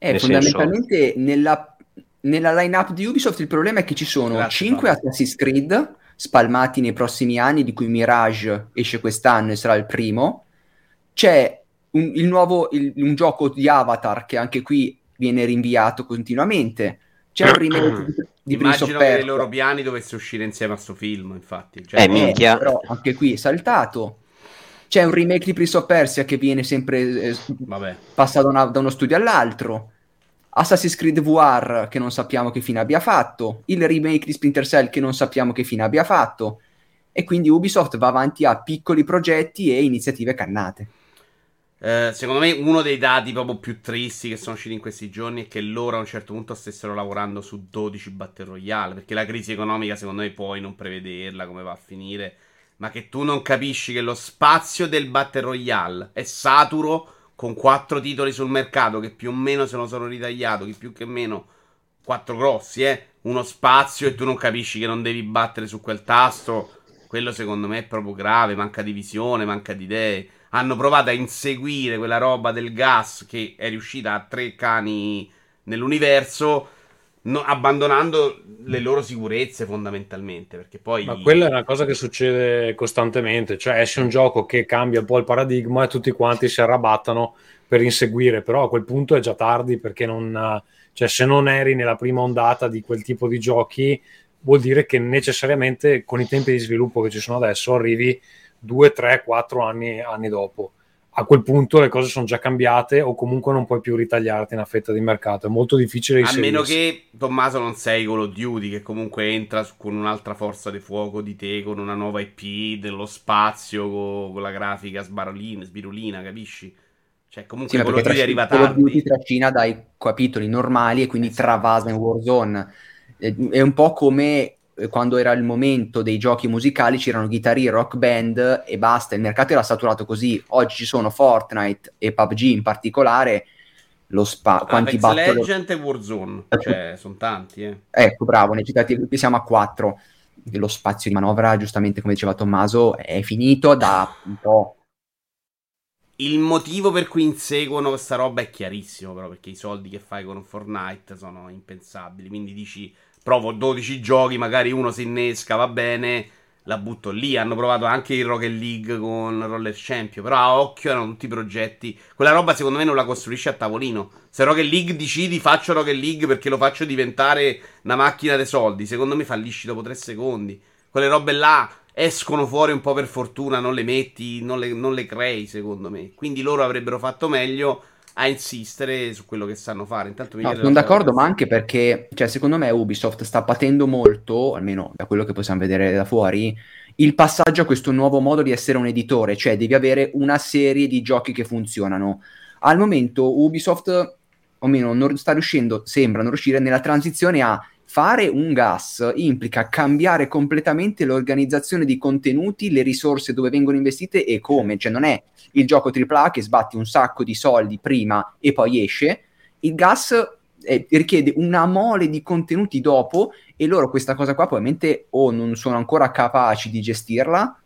Eh, Nel fondamentalmente nella, nella line-up di Ubisoft il problema è che ci sono Grazie, 5 Fabio. Assassin's Creed spalmati nei prossimi anni, di cui Mirage esce quest'anno e sarà il primo. C'è un, il nuovo, il- un gioco di Avatar che anche qui viene rinviato continuamente. C'è un remake di, *clears throat* di Prince of Immagino che loro piani dovesse uscire insieme a sto film, infatti. Cioè, Eh, Eh, minchia. però anche qui è saltato. C'è un remake di Prince of Persia che viene sempre eh, Vabbè. passa da, una- da uno studio all'altro. Assassin's Creed VR che non sappiamo che fine abbia fatto, il remake di Splinter Cell che non sappiamo che fine abbia fatto e quindi Ubisoft va avanti a piccoli progetti e iniziative cannate. Eh, secondo me uno dei dati proprio più tristi che sono usciti in questi giorni è che loro a un certo punto stessero lavorando su 12 Battle Royale, perché la crisi economica secondo me puoi non prevederla come va a finire, ma che tu non capisci che lo spazio del Battle Royale è saturo con quattro titoli sul mercato che più o meno se lo sono ritagliato, che più che meno quattro grossi, eh, uno spazio e tu non capisci che non devi battere su quel tasto, quello secondo me è proprio grave, manca di visione, manca di idee. Hanno provato a inseguire quella roba del gas che è riuscita a tre cani nell'universo, no- abbandonando le loro sicurezze fondamentalmente, perché poi... Ma quella è una cosa che succede costantemente, cioè esce un gioco che cambia un po' il paradigma e tutti quanti si arrabattano per inseguire, però a quel punto è già tardi perché non, cioè, se non eri nella prima ondata di quel tipo di giochi vuol dire che necessariamente con i tempi di sviluppo che ci sono adesso arrivi 2, 3, 4 anni, anni dopo. A quel punto le cose sono già cambiate o comunque non puoi più ritagliarti una fetta di mercato, è molto difficile A meno che Tommaso non sei Call of Duty, che comunque entra con un'altra forza di fuoco di te, con una nuova IP, dello spazio, co- con, la grafica sbarolina, sbirulina, capisci? Cioè, comunque Sì, ma Call of Duty arriva Call of Duty tardi. trascina dai capitoli normali e quindi Esatto. travasa in Warzone. È un po' come quando era il momento dei giochi musicali c'erano Guitar Hero, Rock Band e basta, il mercato era saturato così. Oggi ci sono Fortnite e PUBG in particolare, lo spa, quanti Apex battle... Legend e Warzone, cioè, sono tanti, eh. Ecco, bravo, ne citati, siamo a 4. Lo spazio di manovra, giustamente come diceva Tommaso, è finito da un po'. Il motivo per cui inseguono questa roba è chiarissimo, però, perché i soldi che fai con Fortnite sono impensabili. Quindi dici, provo 12 giochi, magari uno si innesca, va bene, la butto lì. Hanno provato anche il Rocket League con Roller Champion, però a occhio erano tutti progetti. Quella roba secondo me non la costruisci a tavolino. Se Rocket League decidi faccio Rocket League perché lo faccio diventare una macchina dei soldi, secondo me fallisci dopo 3 secondi. Quelle robe là escono fuori un po' per fortuna, non le metti, non le, non le crei, secondo me. Quindi loro avrebbero fatto meglio a insistere su quello che sanno fare. Intanto mi No, sono d'accordo, ma anche perché, cioè, secondo me Ubisoft sta patendo molto, almeno da quello che possiamo vedere da fuori, il passaggio a questo nuovo modo di essere un editore, cioè devi avere una serie di giochi che funzionano. Al momento Ubisoft, o meno, non sta riuscendo, sembra non riuscire nella transizione a fare un gas implica cambiare completamente l'organizzazione di contenuti, le risorse dove vengono investite e come, cioè non è il gioco AAA che sbatti un sacco di soldi prima e poi esce, il gas eh, richiede una mole di contenuti dopo e loro questa cosa qua probabilmente o non sono ancora capaci di gestirla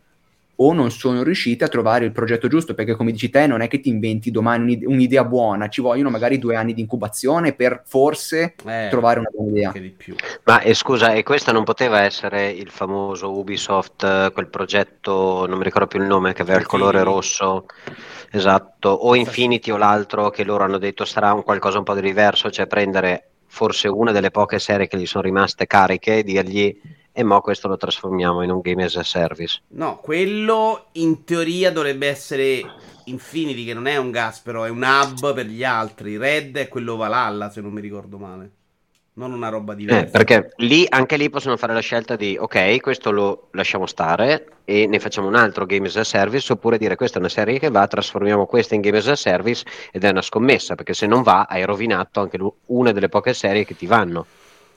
o non sono riusciti a trovare il progetto giusto perché come dici te non è che ti inventi domani un'ide- un'idea buona ci vogliono magari due anni di incubazione per forse Eh, trovare una buona idea. anche di più. Ma e scusa, e questo non poteva essere il famoso Ubisoft, eh, quel progetto, non mi ricordo più il nome, che aveva il colore rosso, esatto, o Infinity o l'altro che loro hanno detto sarà un qualcosa un po' di diverso, cioè prendere forse una delle poche serie che gli sono rimaste cariche e dirgli e mo questo lo trasformiamo in un game as a service. No, quello in teoria dovrebbe essere Infinity, che non è un gas, però è un hub per gli altri. Red è quello Valhalla, se non mi ricordo male. Non una roba Eh, diversa. perché lì, anche lì possono fare la scelta di ok, questo lo lasciamo stare e ne facciamo un altro game as a service, oppure dire questa è una serie che va, trasformiamo questa in game as a service ed è una scommessa, perché se non va hai rovinato anche una delle poche serie che ti vanno.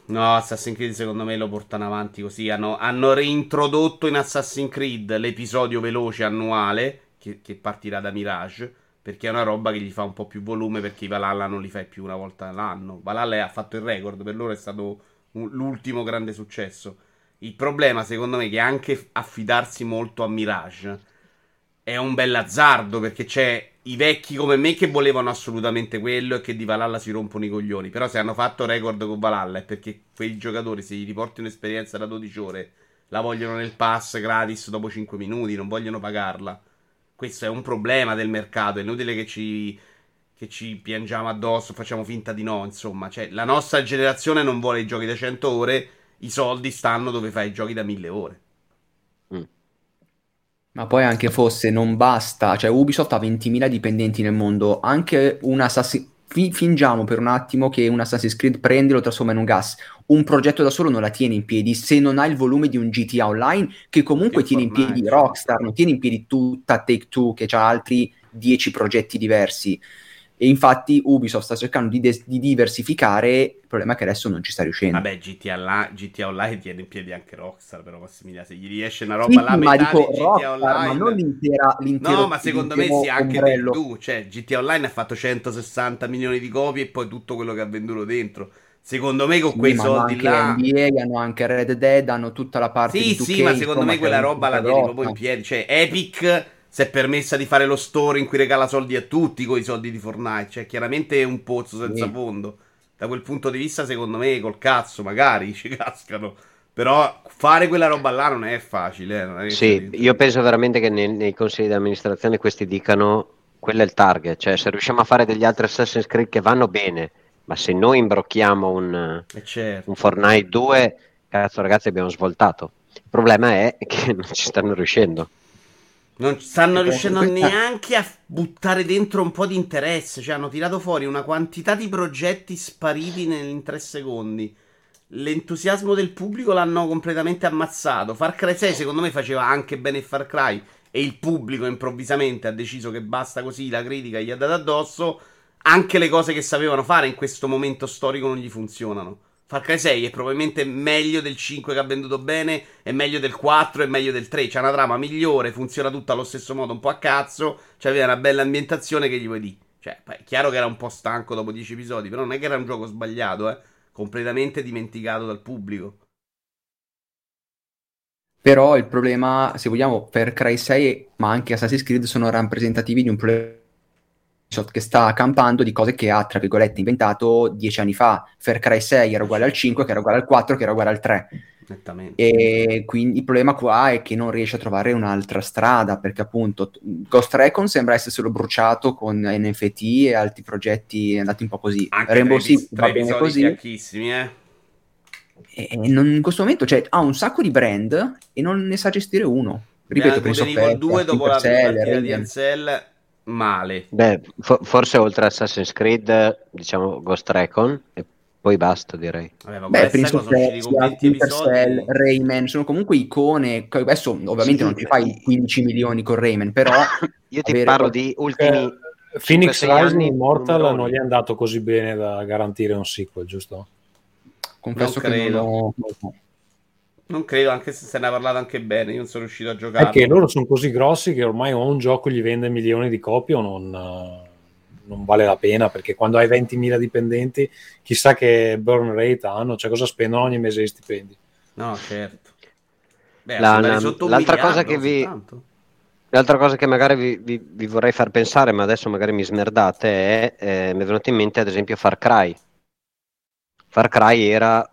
No, Assassin's Creed secondo me lo portano avanti così. Hanno, hanno reintrodotto in Assassin's Creed l'episodio veloce annuale che, che partirà da Mirage. Perché è una roba che gli fa un po' più volume perché i Valhalla non li fai più una volta all'anno. Valhalla ha fatto il record, per loro è stato un- l'ultimo grande successo. Il problema secondo me è che anche affidarsi molto a Mirage è un bel azzardo perché c'è i vecchi come me che volevano assolutamente quello e che di Valhalla si rompono i coglioni. Però se hanno fatto record con Valhalla è perché quei giocatori, se gli riporti un'esperienza da 12 ore, la vogliono nel pass gratis dopo 5 minuti, non vogliono pagarla. Questo è un problema del mercato, è inutile che ci, che ci piangiamo addosso, facciamo finta di no, insomma. Cioè, la nostra generazione non vuole i giochi da 100 ore, i soldi stanno dove fai i giochi da 1000 ore. Ma poi anche fosse non basta, cioè Ubisoft ha 20.000 dipendenti nel mondo, anche un Assassin's fingiamo per un attimo che un Assassin's Creed prende e lo trasforma in un gas. Un progetto da solo non la tiene in piedi se non ha il volume di un GTA Online che comunque Che tiene in piedi. Rockstar, non tiene in piedi tutta Take Two che ha altri 10 progetti diversi. E infatti Ubisoft sta cercando di, des- di diversificare, il problema è che adesso non ci sta riuscendo. Vabbè, GTA, Li- GTA Online tiene in piedi anche Rockstar, però Massimiliano, se gli riesce una Sì, roba là, ma metà dico di GTA Rockstar, ma Online... non l'intera, l'intero No, ma secondo me sì, anche del tu. Cioè, GTA Online ha fatto 160 milioni di copie e poi tutto quello che ha venduto dentro. Secondo me con Sì, quei ma soldi là... NBA, hanno anche Red Dead, hanno tutta la parte Sì, di 2K, sì, ma secondo me quella roba la grossa. proprio in piedi. Cioè, Epic si è permessa di fare lo store in cui regala soldi a tutti con i soldi di Fortnite. Cioè, chiaramente è un pozzo senza Sì. fondo. Da quel punto di vista, secondo me, col cazzo, magari *laughs* ci cascano. Però fare quella roba là non è facile. eh, non è Sì, io penso veramente che nei, nei consigli di amministrazione questi dicano quello è il target, cioè se riusciamo a fare degli altri Assassin's Creed che vanno bene, ma se noi imbrocchiamo un, Eh, certo. un Fortnite 2, cazzo ragazzi abbiamo svoltato. Il problema è che *laughs* non ci stanno riuscendo. Non stanno riuscendo questa- neanche a buttare dentro un po' di interesse. Cioè, hanno tirato fuori una quantità di progetti spariti nel- in tre secondi. L'entusiasmo del pubblico l'hanno completamente ammazzato. Far Cry 6, secondo me, faceva anche bene Far Cry. E il pubblico improvvisamente ha deciso che basta così. La critica gli ha dato addosso. Anche le cose che sapevano fare in questo momento storico non gli funzionano. Far Cry 6 è probabilmente meglio del 5 che ha venduto bene, è meglio del 4, è meglio del 3. C'è una trama migliore, funziona tutta allo stesso modo, un po' a cazzo. C'aveva una bella ambientazione che gli vuoi dire. Cioè, è chiaro che era un po' stanco dopo 10 episodi, però non è che era un gioco sbagliato, eh. Completamente dimenticato dal pubblico. Però il problema, se vogliamo, per Cry 6, ma anche Assassin's Creed, sono rappresentativi di un problema che sta campando di cose che ha, tra virgolette, inventato dieci anni fa. Far Cry 6 era uguale al 5, che era uguale al 4, che era uguale al 3. Nettamente. E quindi il problema qua è che non riesce a trovare un'altra strada, perché appunto Ghost Recon sembra esserselo bruciato con NFT e altri progetti andati un po' così. Anche Rainbow Six va bene così. eh. E non- in questo momento cioè, ha un sacco di brand e non ne sa gestire uno. Ripeto, of Evil Persia, 2 dopo la partita di. Ansel, male. Beh, fo- forse oltre a Assassin's Creed, diciamo Ghost Recon, e poi basta, direi. Vabbè, ma Beh, Prince of Persia, 20 Splinter episodi. Cell, Rayman, sono comunque icone. Co- Adesso ovviamente Sì. non ti fai 15 milioni con Rayman, però *coughs* Io ti parlo di ultimi... Eh, Phoenix 5-6 Rising Immortal non gli è andato così bene da garantire un sequel, giusto? confesso Non che non credo. ho... Non credo, anche se se ne ha parlato anche bene, io non sono riuscito a giocare. che loro sono così grossi che ormai o un gioco gli vende milioni di copie o non, eh, non vale la pena perché quando hai 20.000 dipendenti chissà che burn rate hanno, cioè cosa spendono ogni mese di stipendi. No, certo. Beh, La- la- sotto un l'altra cosa che vi-. L'altra cosa che magari vi, vi- vi vorrei far pensare, ma adesso magari mi smerdate, è, eh, mi è venuto in mente ad esempio Far Cry. Far Cry era,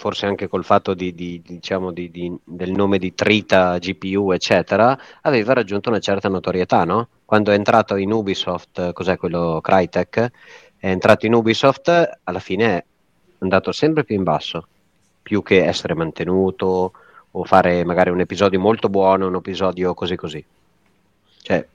forse anche col fatto di, di- diciamo di- del nome di Trita, GPU, eccetera, aveva raggiunto una certa notorietà, no? Quando è entrato in Ubisoft, eh, cos'è quello Crytek, è entrato in Ubisoft, alla fine è andato sempre più in basso, più che essere mantenuto o fare magari un episodio molto buono, un episodio così così. Cioè,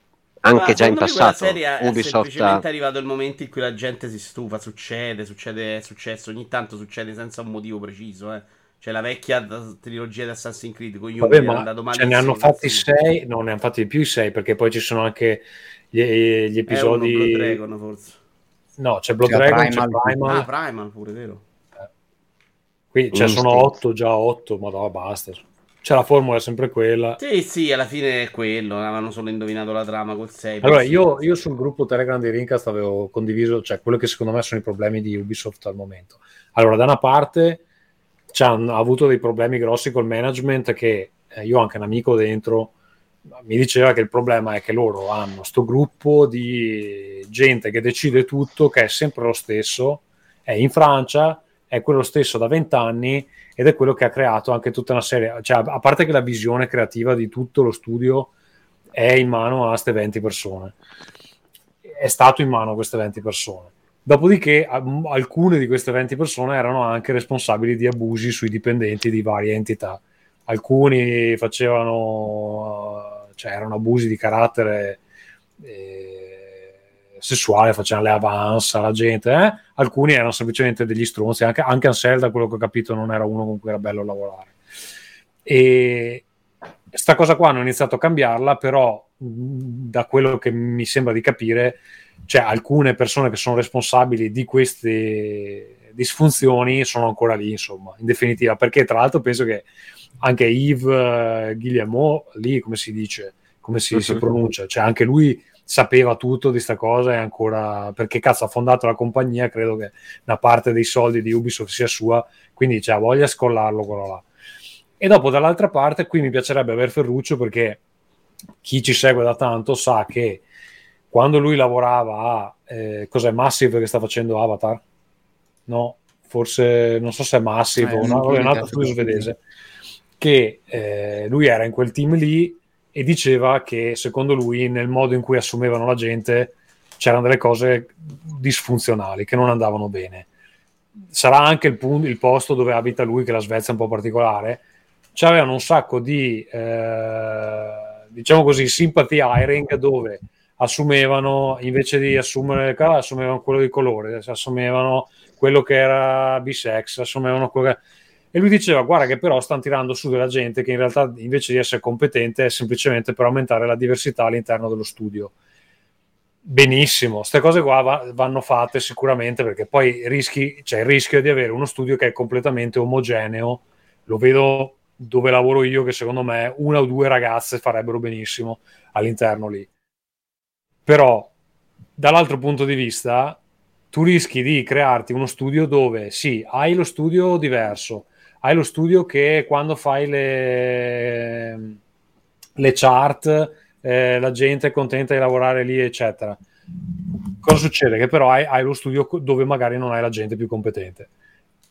anche Guarda, già in passato serie è Ubisoft semplicemente ha... arrivato il momento in cui la gente si stufa, succede, succede, è successo, ogni tanto succede senza un motivo preciso, eh. C'è la vecchia trilogia di Assassin's Creed con Vabbè, è andato ma ce ne hanno fatti sei, no, ne hanno fatti di più di sei perché poi ci sono anche gli, gli È episodi... Blood Dragon, forse. No, c'è Blood C'è Dragon, Primal. c'è Primal, Ah, Primal pure, vero? qui cioè, sono otto, già otto, ma no, basta. C'è la formula è sempre quella. Sì, sì, alla fine è quello, avevano solo indovinato la trama col 6. Allora, io, io sul gruppo Telegram di Rincast avevo condiviso, cioè quello che secondo me sono i problemi di Ubisoft al momento. Allora, da una parte ci hanno avuto dei problemi grossi col management che eh, io ho anche un amico dentro mi diceva che il problema è che loro hanno sto gruppo di gente che decide tutto, che è sempre lo stesso, è in Francia, è quello stesso da vent'anni ed è quello che ha creato anche tutta una serie, cioè a parte che la visione creativa di tutto lo studio è in mano a queste 20 persone, è stato in mano a queste 20 persone. Dopodiché alcune di queste 20 persone erano anche responsabili di abusi sui dipendenti di varie entità. Alcuni facevano, cioè erano abusi di carattere eh, sessuale, facevano le avance alla gente, eh? alcuni erano semplicemente degli stronzi, anche, anche Ansel da quello che ho capito non era uno con cui era bello lavorare. E sta cosa qua hanno iniziato a cambiarla, però mh, da quello che mi sembra di capire, cioè alcune persone che sono responsabili di queste disfunzioni sono ancora lì, insomma, in definitiva, perché tra l'altro penso che anche Yves eh, Guillemot, lì come si dice, come si, si pronuncia, cioè anche lui sapeva tutto di sta cosa e ancora perché cazzo ha fondato la compagnia credo che una parte dei soldi di Ubisoft sia sua quindi cioè, voglia scollarlo quello là. E dopo dall'altra parte qui mi piacerebbe aver Ferruccio perché chi ci segue da tanto sa che quando lui lavorava a eh, cos'è Massive che sta facendo Avatar? No forse non so se è Massive Eh, o no, è un mi altro piace studio svedese che eh, lui era in quel team lì e diceva che secondo lui nel modo in cui assumevano la gente c'erano delle cose disfunzionali che non andavano bene. Sarà anche il, punto, il posto dove abita lui, che la Svezia è un po' particolare. C'avevano un sacco di, eh, diciamo così, sympathy hiring dove assumevano, invece di assumere, assumevano quello di colore, assumevano quello che era bisex, assumevano quello che e lui diceva guarda che però stanno tirando su della gente che in realtà invece di essere competente è semplicemente per aumentare la diversità all'interno dello studio benissimo. Queste cose qua va- vanno fatte sicuramente perché poi rischi, c'è il rischio di avere uno studio che è completamente omogeneo. Lo vedo dove lavoro io, che secondo me una o due ragazze farebbero benissimo all'interno lì. Però, dall'altro punto di vista, tu rischi di crearti uno studio dove sì, hai lo studio diverso, hai lo studio che quando fai le, le chart eh, la gente è contenta di lavorare lì, eccetera. Cosa succede? Che però hai, hai lo studio dove magari non hai la gente più competente.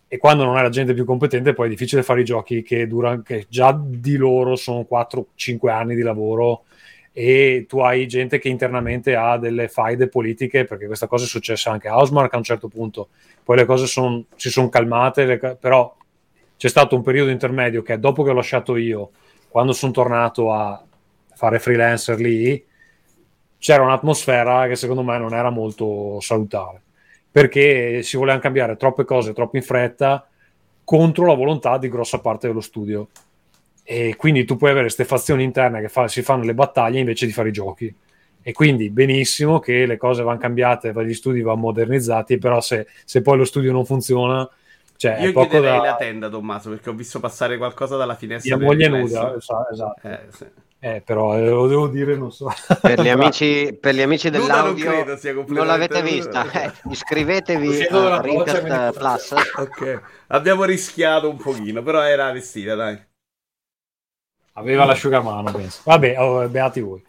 E quando non hai la gente più competente, poi è difficile fare i giochi che durano, che già di loro sono 4-5 anni di lavoro e tu hai gente che internamente ha delle faide politiche, perché questa cosa è successa anche a Hausmark a un certo punto. Poi le cose son, si sono calmate, le, però c'è stato un periodo intermedio che dopo che ho lasciato io, quando sono tornato a fare freelancer lì, c'era un'atmosfera che secondo me non era molto salutare, perché si volevano cambiare troppe cose troppo in fretta contro la volontà di grossa parte dello studio. E quindi tu puoi avere queste fazioni interne che fa, si fanno le battaglie invece di fare i giochi. E quindi benissimo che le cose vanno cambiate, gli studi vanno modernizzati, però se, se poi lo studio non funziona, cioè, Io chiuderei da... la tenda, Tommaso, perché ho visto passare qualcosa dalla finestra. Mia moglie nuda, esa- esatto. Eh, sì. Eh, però eh, lo devo dire, non so. Per gli *laughs* amici, per gli amici Nuda non dell'audio, credo sia non, l'avete vista? Eh, iscrivetevi a Rincast Plus. Ok, abbiamo rischiato un pochino, però era vestita, dai. Aveva l'asciugamano, penso. Vabbè, oh, beati voi.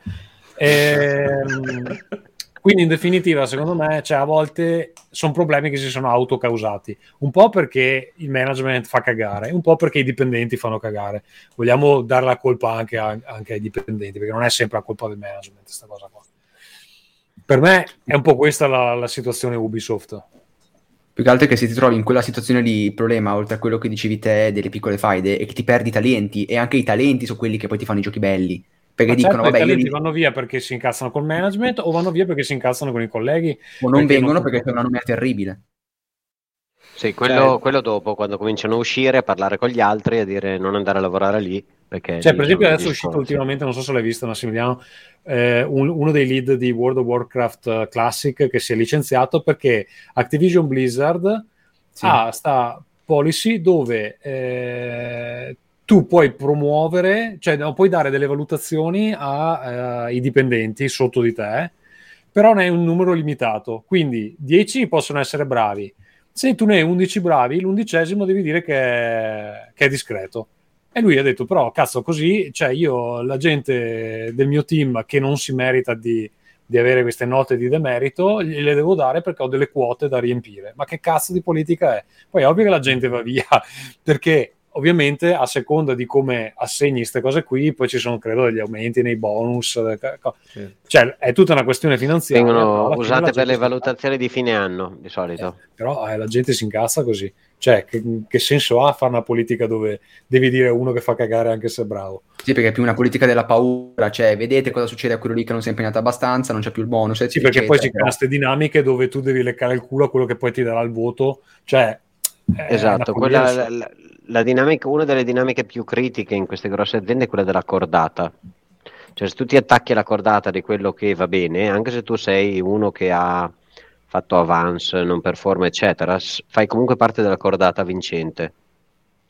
Ehm, *laughs* quindi, in definitiva, secondo me, cioè, a volte sono problemi che si sono autocausati. Un po' perché il management fa cagare, un po' perché i dipendenti fanno cagare. Vogliamo dare la colpa anche, a- anche ai dipendenti, perché non è sempre la colpa del management, questa cosa qua. Per me è un po' questa la, la situazione Ubisoft. Più che altro è che se ti trovi in quella situazione il problema, oltre a quello che dicevi te delle piccole faide, è che ti perdi talenti e anche i talenti sono quelli che poi ti fanno i giochi belli. Perché Ma dicono, certo, vabbè, i io li- vanno via perché si incazzano col management o vanno via perché si incazzano con i colleghi o non perché vengono non- perché c'è una nomea terribile. Sì, quello, Cioè- quello dopo, quando cominciano a uscire, a parlare con gli altri e a dire non andare a lavorare lì. Perché Cioè, per esempio, adesso è uscito ultimamente, non so se l'hai visto, Massimiliano, eh, un- uno dei lead di World of Warcraft eh, Classic che si è licenziato perché Activision Blizzard Sì. ha sta policy dove eh, tu puoi promuovere, cioè no, puoi dare delle valutazioni ai dipendenti sotto di te, però ne hai un numero limitato. Quindi 10 possono essere bravi. Se tu ne hai 11 bravi, l'undicesimo devi dire che è, che è discreto. E lui ha detto: Però, cazzo, così, cioè, io, la gente del mio team che non si merita di, di avere queste note di demerito, gliele devo dare perché ho delle quote da riempire. Ma che cazzo di politica è? Poi è ovvio che la gente va via, *laughs* perché ovviamente a seconda di come assegni queste cose qui, poi ci sono, credo, degli aumenti nei bonus. eh, co- Cioè, è tutta una questione finanziaria. Vengono usate per le valutazioni di fine anno, di solito. però eh, la gente si incazza così. Cioè, che, che senso ha fare una politica dove devi dire uno che fa cagare anche se è bravo? Sì, perché è più una politica della paura, cioè vedete cosa succede a quello lì che non si è impegnato abbastanza, non c'è più il bonus. Sì, perché poi si eccetera. creano queste dinamiche dove tu devi leccare il culo a quello che poi ti darà il voto. Cioè, è Esatto, quella, la dinamica, una delle dinamiche più critiche in queste grosse aziende è quella della cordata. Cioè, se tu ti attacchi alla cordata di quello che va bene, anche se tu sei uno che ha fatto avance, non performa, eccetera, fai comunque parte della cordata vincente.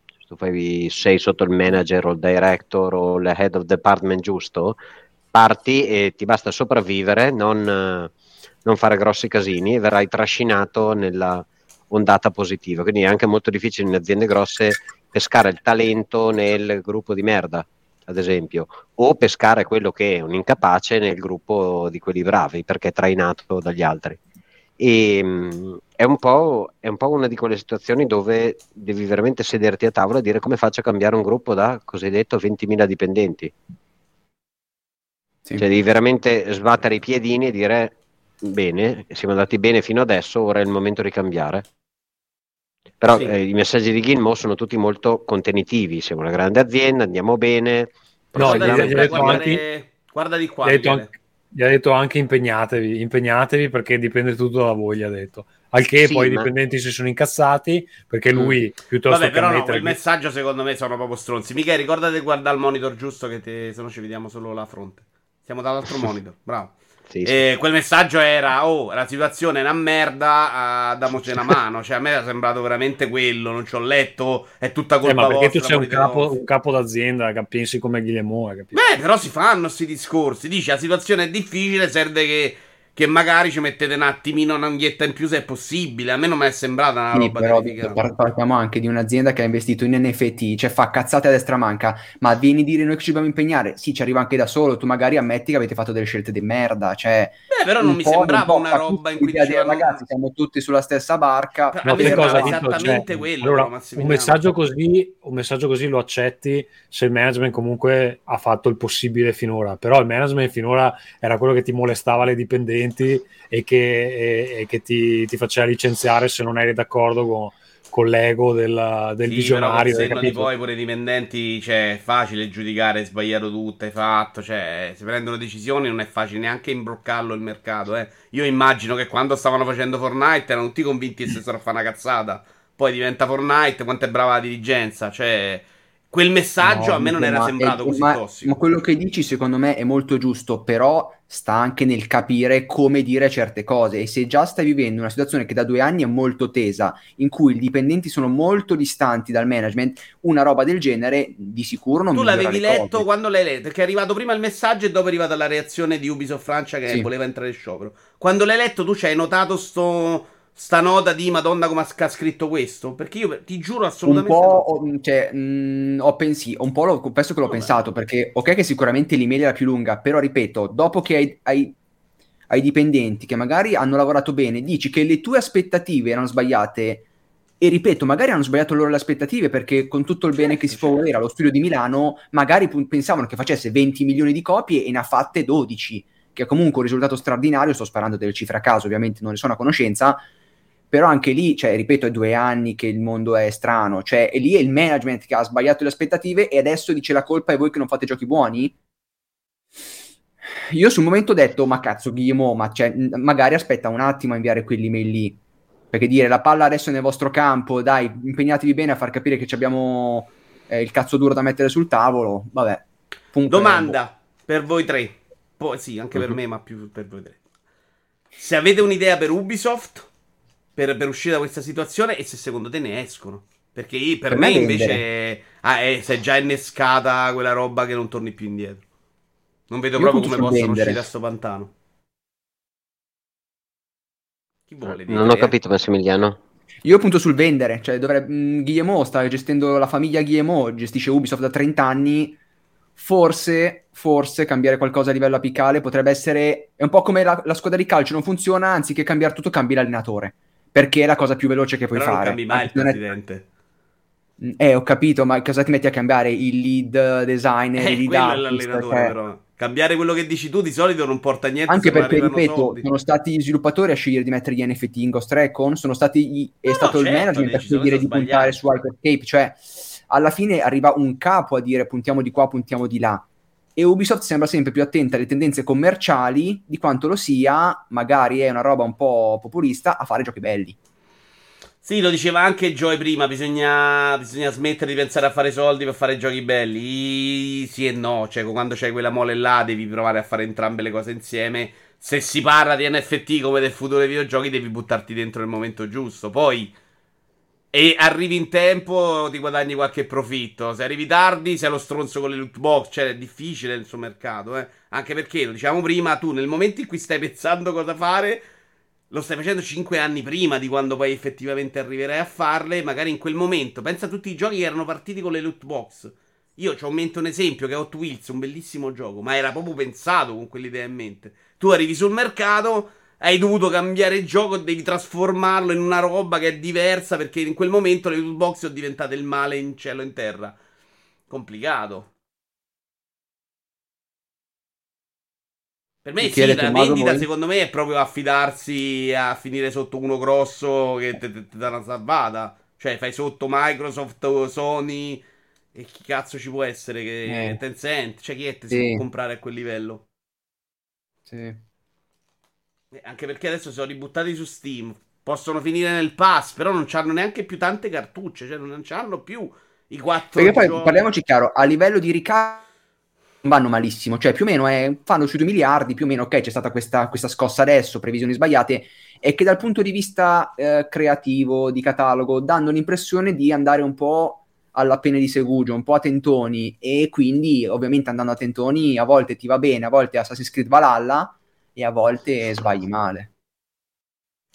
Se tu fai, sei sotto il manager o il director o il head of department giusto, parti e ti basta sopravvivere, non, non fare grossi casini e verrai trascinato nella ondata positiva. Quindi è anche molto difficile in aziende grosse pescare il talento nel gruppo di merda, ad esempio, o pescare quello che è un incapace nel gruppo di quelli bravi perché è trainato dagli altri. E, mh, è, un po', è un po' una di quelle situazioni dove devi veramente sederti a tavola e dire come faccio a cambiare un gruppo da cosiddetto 20.000 dipendenti. Sì. Cioè devi veramente sbattere i piedini e dire bene, siamo andati bene fino adesso, ora è il momento di cambiare. Però Sì. eh, i messaggi di Gilmo sono tutti molto contenitivi, siamo una grande azienda, andiamo bene. No, Guarda, gli- ha detto anche- guarda di qua. Gli ha detto anche, gli ha detto anche impegnatevi, impegnatevi perché dipende tutto da voi, gli ha detto. Al che Sì, poi i ma- dipendenti si sono incazzati perché lui, piuttosto Vabbè, che però no, quel messaggio secondo me sono proprio stronzi. Michele, ricordate di guardare il monitor giusto che te... se no ci vediamo solo la fronte. Siamo dall'altro *laughs* monitor, bravo. Sì, sì. E quel messaggio era: Oh, la situazione è una merda, uh, damoci una mano. Cioè, a me era sembrato veramente quello. Non ci ho letto, è tutta Eh, colpa ma perché vostra. tu sei un capo, un capo d'azienda che pensi come Guillemot? Beh, però si fanno questi discorsi. Dici la situazione è difficile, serve che, che magari ci mettete un attimino una unghietta in più se è possibile. A me non mi è sembrata una Sì, roba però par- parliamo anche di un'azienda che ha investito in NFT, cioè fa cazzate a destra manca, ma vieni a dire noi che ci dobbiamo impegnare? Sì, ci arriva anche da solo, tu magari ammetti che avete fatto delle scelte di merda, cioè... Beh, però non un mi po'- sembrava un una roba in cui dicevano... ragazzi, siamo tutti sulla stessa barca. Però- No, a me sai sembrava cosa, esattamente Cioè, quello, allora, un messaggio, così, un messaggio così lo accetti se il management comunque ha fatto il possibile finora, però il management finora era quello che ti molestava le dipendenti e che, e- e che ti, ti faceva licenziare se non eri d'accordo con, con l'ego del, del Sì, visionario. col senno di poi pure i dipendenti, cioè, è facile giudicare, sbagliato tutto, hai fatto, cioè, se prendono decisioni non è facile neanche imbroccarlo il mercato, eh. Io immagino che quando stavano facendo Fortnite erano tutti convinti che stessero a fare una cazzata, poi diventa Fortnite, quanto è brava la dirigenza, cioè, quel messaggio a me non era ma- sembrato eh, così ma, tossico. ma quello che dici secondo me è molto giusto, però sta anche nel capire come dire certe cose e se già stai vivendo una situazione che da due anni è molto tesa, in cui i dipendenti sono molto distanti dal management, una roba del genere di sicuro non Tu migliora l'avevi le letto quando l'hai letto? Perché è arrivato prima il messaggio e dopo è arrivata la reazione di Ubisoft Francia che Sì. voleva entrare in sciopero. Quando l'hai letto, tu ci hai notato sto, sta nota di Madonna come ha scritto questo? Perché io ti giuro Un assolutamente. po', no. ho- cioè, mh, ho pensi, un po' l'ho, penso che l'ho Vabbè. pensato, perché ok che sicuramente l'email era più lunga, però ripeto, dopo che hai, hai- ai dipendenti che magari hanno lavorato bene, dici che le tue aspettative erano sbagliate, e ripeto, magari hanno sbagliato loro le aspettative, perché con tutto il bene che si può volere allo studio di Milano, magari pensavano che facesse 20 milioni di copie e ne ha fatte 12, che è comunque un risultato straordinario, sto sparando delle cifre a caso, ovviamente non ne sono a conoscenza, però anche lì, cioè, ripeto, è due anni che il mondo è strano, cioè, e lì è il management che ha sbagliato le aspettative e adesso dice la colpa è voi che non fate giochi buoni? Io sul momento ho detto, ma cazzo Guillemot, ma cioè, magari aspetta un attimo a inviare quell'email lì, perché dire la palla adesso è nel vostro campo, dai, impegnatevi bene a far capire che ci abbiamo eh, il cazzo duro da mettere sul tavolo, vabbè. Comunque, Domanda per voi tre. Poi sì, anche per Mhm. me, ma più per voi tre. Se avete un'idea per Ubisoft per, per uscire da questa situazione e se secondo te ne escono. Perché io- per, Per me me invece ah, è, si è già innescata quella roba che non torni più indietro. Non vedo Io proprio come possono vendere. uscire da sto pantano. Chi vuole dire? Non ho eh? capito, Massimiliano. Io punto sul vendere, cioè dovrebbe, mh, Guillemot sta gestendo la famiglia Guillemot, gestisce Ubisoft da 30 anni, forse, forse cambiare qualcosa a livello apicale potrebbe essere, è un po' come la, la squadra di calcio non funziona, anziché cambiare tutto cambi l'allenatore, perché è la cosa più veloce che puoi Però non fare. cambi mai il Non è- presidente. Eh, ho capito, ma cosa ti metti a cambiare? Il lead designer, Eh, il lead è artist, l'allenatore, cioè- però. Cambiare quello che dici tu di solito non porta a niente Anche non perché, ripeto, soldi. sono stati gli sviluppatori a scegliere di mettere gli NFT in Ghost Recon, sono stati gli- è No, stato no, il certo, management a scegliere di puntare su Hypercape, cioè alla fine arriva un capo a dire puntiamo di qua, puntiamo di là. E Ubisoft sembra sempre più attenta alle tendenze commerciali di quanto lo sia, magari è una roba un po' populista, a fare giochi belli. Sì, lo diceva anche Joy prima, bisogna, bisogna smettere di pensare a fare soldi per fare giochi belli. Sì e no, cioè quando c'hai quella mole là devi provare a fare entrambe le cose insieme. Se si parla di NFT come del futuro dei videogiochi devi buttarti dentro nel momento giusto. Poi, e arrivi in tempo ti guadagni qualche profitto. Se arrivi tardi sei lo stronzo con le loot box, cioè è difficile il suo mercato. Eh? Anche perché, lo diciamo prima, tu nel momento in cui stai pensando cosa fare... Lo stai facendo 5 anni prima di quando poi effettivamente arriverai a farle. Magari in quel momento. Pensa a tutti i giochi che erano partiti con le loot box. Io ci mente un esempio che è Hot Wheels, un bellissimo gioco, ma era proprio pensato con quell'idea in mente. Tu arrivi sul mercato, hai dovuto cambiare il gioco, devi trasformarlo in una roba che è diversa perché in quel momento le loot box sono diventate il male in cielo e in terra. Complicato. Per me sì, la vendita Moi. secondo me è proprio affidarsi a finire sotto uno grosso che ti dà una salvata. Cioè fai sotto Microsoft, Sony e chi cazzo ci può essere che Eh. Tencent, cioè chi è che si Sì. può comprare a quel livello? Sì. Eh, Anche perché adesso sono ributtati su Steam. Possono finire nel pass, però non hanno neanche più tante cartucce, cioè non hanno più i quattro Perché poi giochi. parliamoci chiaro, a livello di ricavo vanno malissimo, cioè più o meno è, fanno sui 2 miliardi, più o meno ok c'è stata questa, questa scossa adesso, previsioni sbagliate, e che dal punto di vista eh, creativo, di catalogo, danno l'impressione di andare un po' alla pena di Segugio, un po' a tentoni, e quindi ovviamente andando a tentoni a volte ti va bene, a volte Assassin's Creed Valhalla, e a volte sbagli male.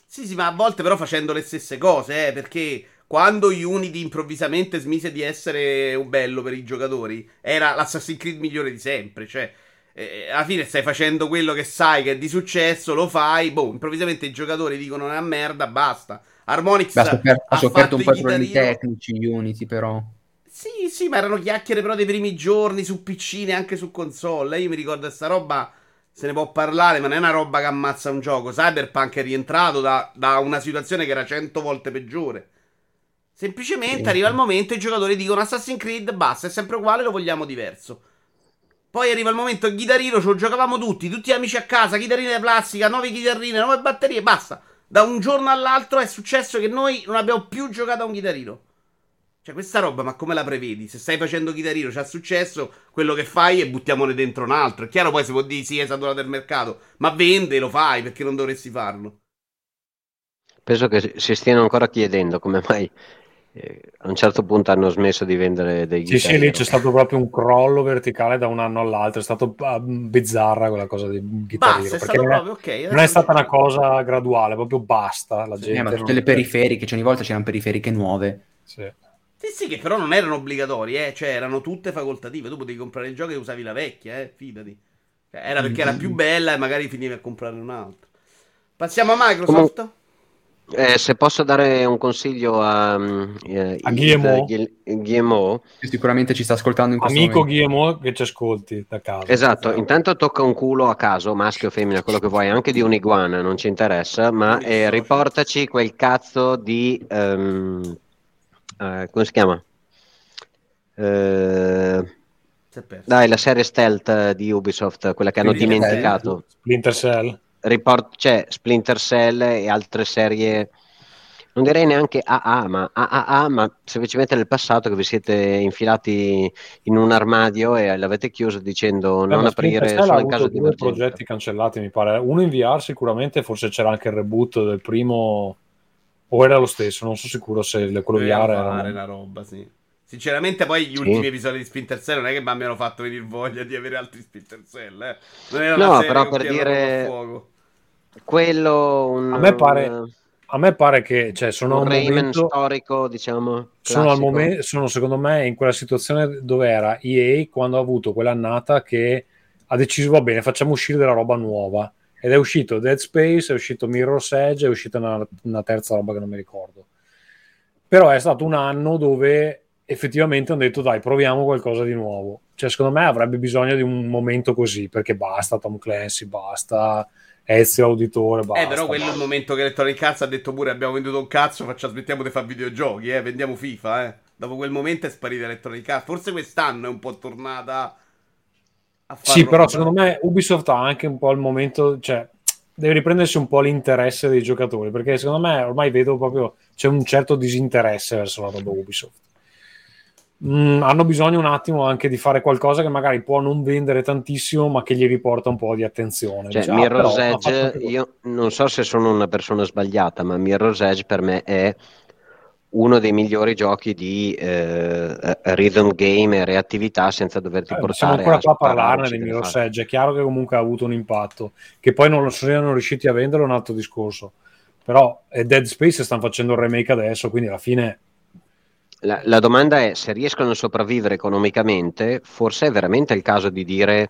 Sì, sì, ma a volte però facendo le stesse cose, eh, perché quando Unity improvvisamente smise di essere un bello per i giocatori, era l'Assassin's Creed migliore di sempre, cioè eh, alla fine stai facendo quello che sai che è di successo, lo fai, boh, improvvisamente i giocatori dicono una merda, basta. Harmonix Beh, ha sofferto, ha sofferto un po' problemi tecnici Unity però. Sì, sì, ma erano chiacchiere però dei primi giorni su PC e anche su console. Io mi ricordo sta roba, se ne può parlare, ma non è una roba che ammazza un gioco. Cyberpunk è rientrato da, da una situazione che era cento volte peggiore. Semplicemente arriva il momento e i giocatori dicono Assassin's Creed, basta, è sempre uguale, lo vogliamo diverso. Poi arriva il momento che Chitarino ce lo giocavamo tutti, tutti amici a casa, chitarrine plastica, nuove chitarrine, nuove batterie, basta. Da un giorno all'altro è successo che noi non abbiamo più giocato a un chitarino. Cioè, questa roba, ma come la prevedi? Se stai facendo chitarino, c'è successo, quello che fai è buttiamone dentro un altro. È chiaro, poi si può dire sì, è saturato il mercato, ma vende, lo fai, perché non dovresti farlo? Penso che si- stiano ancora chiedendo come mai eh, a un certo punto hanno smesso di vendere dei Sì, sì, lì c'è stato proprio un crollo verticale da un anno all'altro, è stato ah, bizzarra quella cosa di Guitar Basta, perché non è, proprio ok. non è stata una cosa graduale, proprio basta, la Eh, gente ma non- tutte le periferiche, cioè ogni volta c'erano periferiche nuove. Sì. Sì, sì, che però non erano obbligatorie, eh. Cioè, erano tutte facoltative. Tu potevi comprare il gioco e usavi la vecchia, eh. Fidati. Cioè, era perché era più bella e magari finivi a comprare un'altra. Passiamo a Microsoft. Eh, se posso dare un consiglio a, mm, eh, A Yves Guillemot. Guil- Guillemot, Che sicuramente ci sta ascoltando in questo Amico momento. Guillemot che ci ascolti da casa. Esatto, intanto tocca un culo a caso, maschio o femmina, quello che vuoi, anche di un'iguana, non ci interessa, ma eh, riportaci quel cazzo di... ehm, eh, come si chiama? Eh, perso. dai, la serie stealth di Ubisoft, quella che hanno Splinter Cell? dimenticato. Splinter Cell. Report, c'è Splinter Cell e altre serie, non direi neanche AA, ma AAA, ma semplicemente nel passato che vi siete infilati in un armadio e l'avete chiuso dicendo Beh, non aprire Splinter solo in caso di due emergenza. progetti cancellati, mi pare. Uno in VR sicuramente, forse c'era anche il reboot del primo, o era lo stesso, non sono sicuro se quello Doveva VR fare era... la roba, sì. Sinceramente, poi gli Sì. ultimi episodi di Splinter Cell non è che mi abbiano fatto venire voglia di avere altri Splinter Cell, eh. Non era No, però per dire-. Quello, un, A me pare- un- A me pare che cioè, sono un al Rayman momento... storico, diciamo. Sono, al classico. momen- sono secondo me in quella situazione dove era EA quando ha avuto quell'annata che ha deciso va bene facciamo uscire della roba nuova ed è uscito Dead Space, è uscito Mirror's Edge, è uscita una, una terza roba che non mi ricordo però è stato un anno dove effettivamente hanno detto dai proviamo qualcosa di nuovo cioè secondo me avrebbe bisogno di un momento così perché basta Tom Clancy, basta Ezio Auditore, basta Eh, però quello è il momento che Electronic Arts ha detto pure abbiamo venduto un cazzo, facciamo, smettiamo di fare videogiochi, eh, vendiamo FIFA, eh. Dopo quel momento è sparita Electronic Arts. Forse quest'anno è un po' tornata Sì, però secondo me Ubisoft ha anche un po' il momento, cioè deve riprendersi un po' l'interesse dei giocatori, perché secondo me ormai vedo proprio c'è un certo disinteresse verso la roba Ubisoft. Mm, hanno bisogno un attimo anche di fare qualcosa che magari può non vendere tantissimo, ma che gli riporta un po' di attenzione. Cioè, Dice, ah, Mirror's Edge, fatto io non so se sono una persona sbagliata, ma Mirror's Edge per me è uno dei migliori giochi di eh, eh, rhythm game e reattività senza doverti Eh, portare siamo ancora qua a parlarne di fare. Edge. È chiaro che comunque ha avuto un impatto, che poi non lo siano riusciti a vendere è un altro discorso. Però è Dead Space stanno facendo il remake adesso, quindi alla fine La, la domanda è se riescono a sopravvivere economicamente, forse è veramente il caso di dire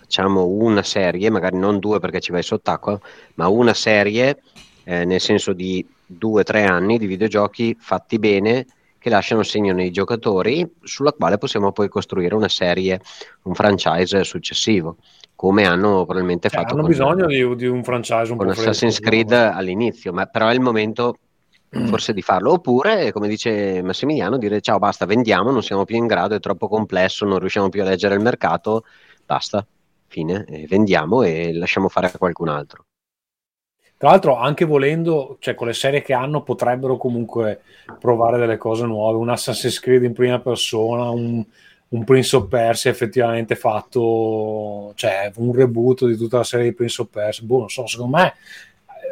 facciamo una serie, magari non due perché ci vai sott'acqua, ma una serie eh, nel senso di due o tre anni di videogiochi fatti bene che lasciano segno nei giocatori sulla quale possiamo poi costruire una serie, un franchise successivo, come hanno probabilmente cioè, fatto hanno con, bisogno di, di un franchise un con po' fresco, Assassin's Creed diciamo. all'inizio, ma però è il momento forse di farlo. Oppure, come dice Massimiliano, dire ciao, basta, vendiamo, non siamo più in grado, è troppo complesso, non riusciamo più a leggere il mercato, basta, fine, e vendiamo e lasciamo fare a qualcun altro. Tra l'altro, anche volendo, cioè con le serie che hanno, potrebbero comunque provare delle cose nuove. Un Assassin's Creed in prima persona, un, un Prince of Persia effettivamente fatto, cioè un reboot di tutta la serie di Prince of Persia. Boh, non so, secondo me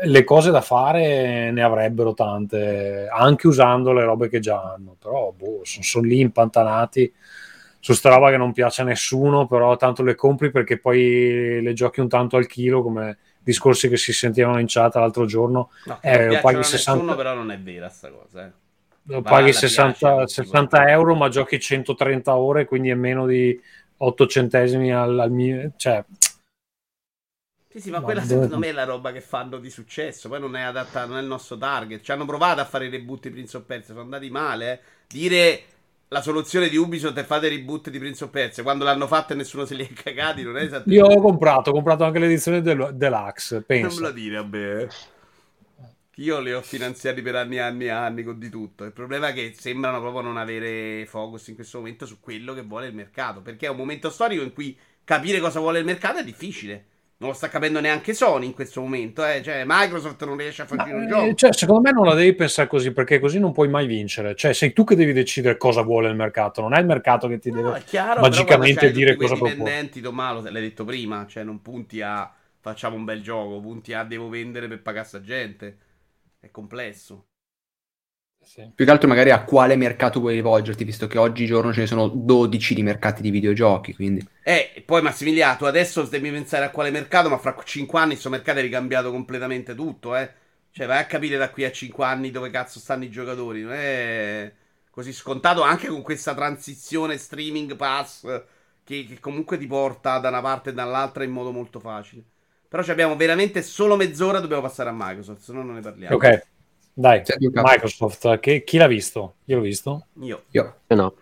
le cose da fare ne avrebbero tante, anche usando le robe che già hanno, però boh, sono, sono lì impantanati su sta roba che non piace a nessuno, però tanto le compri perché poi le giochi un tanto al chilo come discorsi che si sentivano in chat l'altro giorno. No, Eh, paghi a 60 nessuno, però non è vera sta cosa. Eh. lo paghi alla 60, piace, non si 60 euro ma giochi 130 ore quindi è meno di 8 centesimi al, al mio cioè Sì, sì, ma Ma quella secondo me è la roba che fanno di successo. Poi non è adatta, non è il nostro target. Ci hanno provato a fare i reboot di Prince of Persia, sono andati male. eh. Dire la soluzione di Ubisoft è fate i reboot di Prince of Persia quando l'hanno fatto e nessuno se li è cagati, non è esattamente. io ho comprato ho comprato anche l'edizione del, deluxe Non me penso lo dire a me. eh. Io li ho finanziati per anni e anni e anni con di tutto. Il problema è che sembrano proprio non avere focus in questo momento su quello che vuole il mercato. Perché è un momento storico in cui capire cosa vuole il mercato è difficile. Non lo sta capendo neanche Sony in questo momento. Eh. Cioè, Microsoft non riesce a fare Ma, un eh, gioco. cioè, secondo me non la devi pensare così perché così non puoi mai vincere cioè sei tu che devi decidere cosa vuole il mercato non è il mercato che ti No, deve chiaro, magicamente c'hai dire cosa propone dipendenti, Tommaso, l'hai detto prima, cioè non punti a facciamo un bel gioco, punti a devo vendere per pagare sta gente. È complesso. Sì. Più che altro magari a quale mercato vuoi rivolgerti, visto che oggigiorno ce ne sono 12 di mercati di videogiochi, quindi... Eh, e poi Massimiliano, tu adesso devi pensare a quale mercato, ma fra 5 anni questo mercato è ricambiato completamente tutto, eh. Cioè, vai a capire da qui a 5 anni dove cazzo stanno i giocatori. Non è così scontato anche con questa transizione streaming pass che, che comunque ti porta da una parte e dall'altra in modo molto facile. Però ci abbiamo veramente solo mezz'ora, dobbiamo passare a Microsoft, se no non ne parliamo. ok dai. Microsoft che- chi l'ha visto? io l'ho visto Io. Io. No.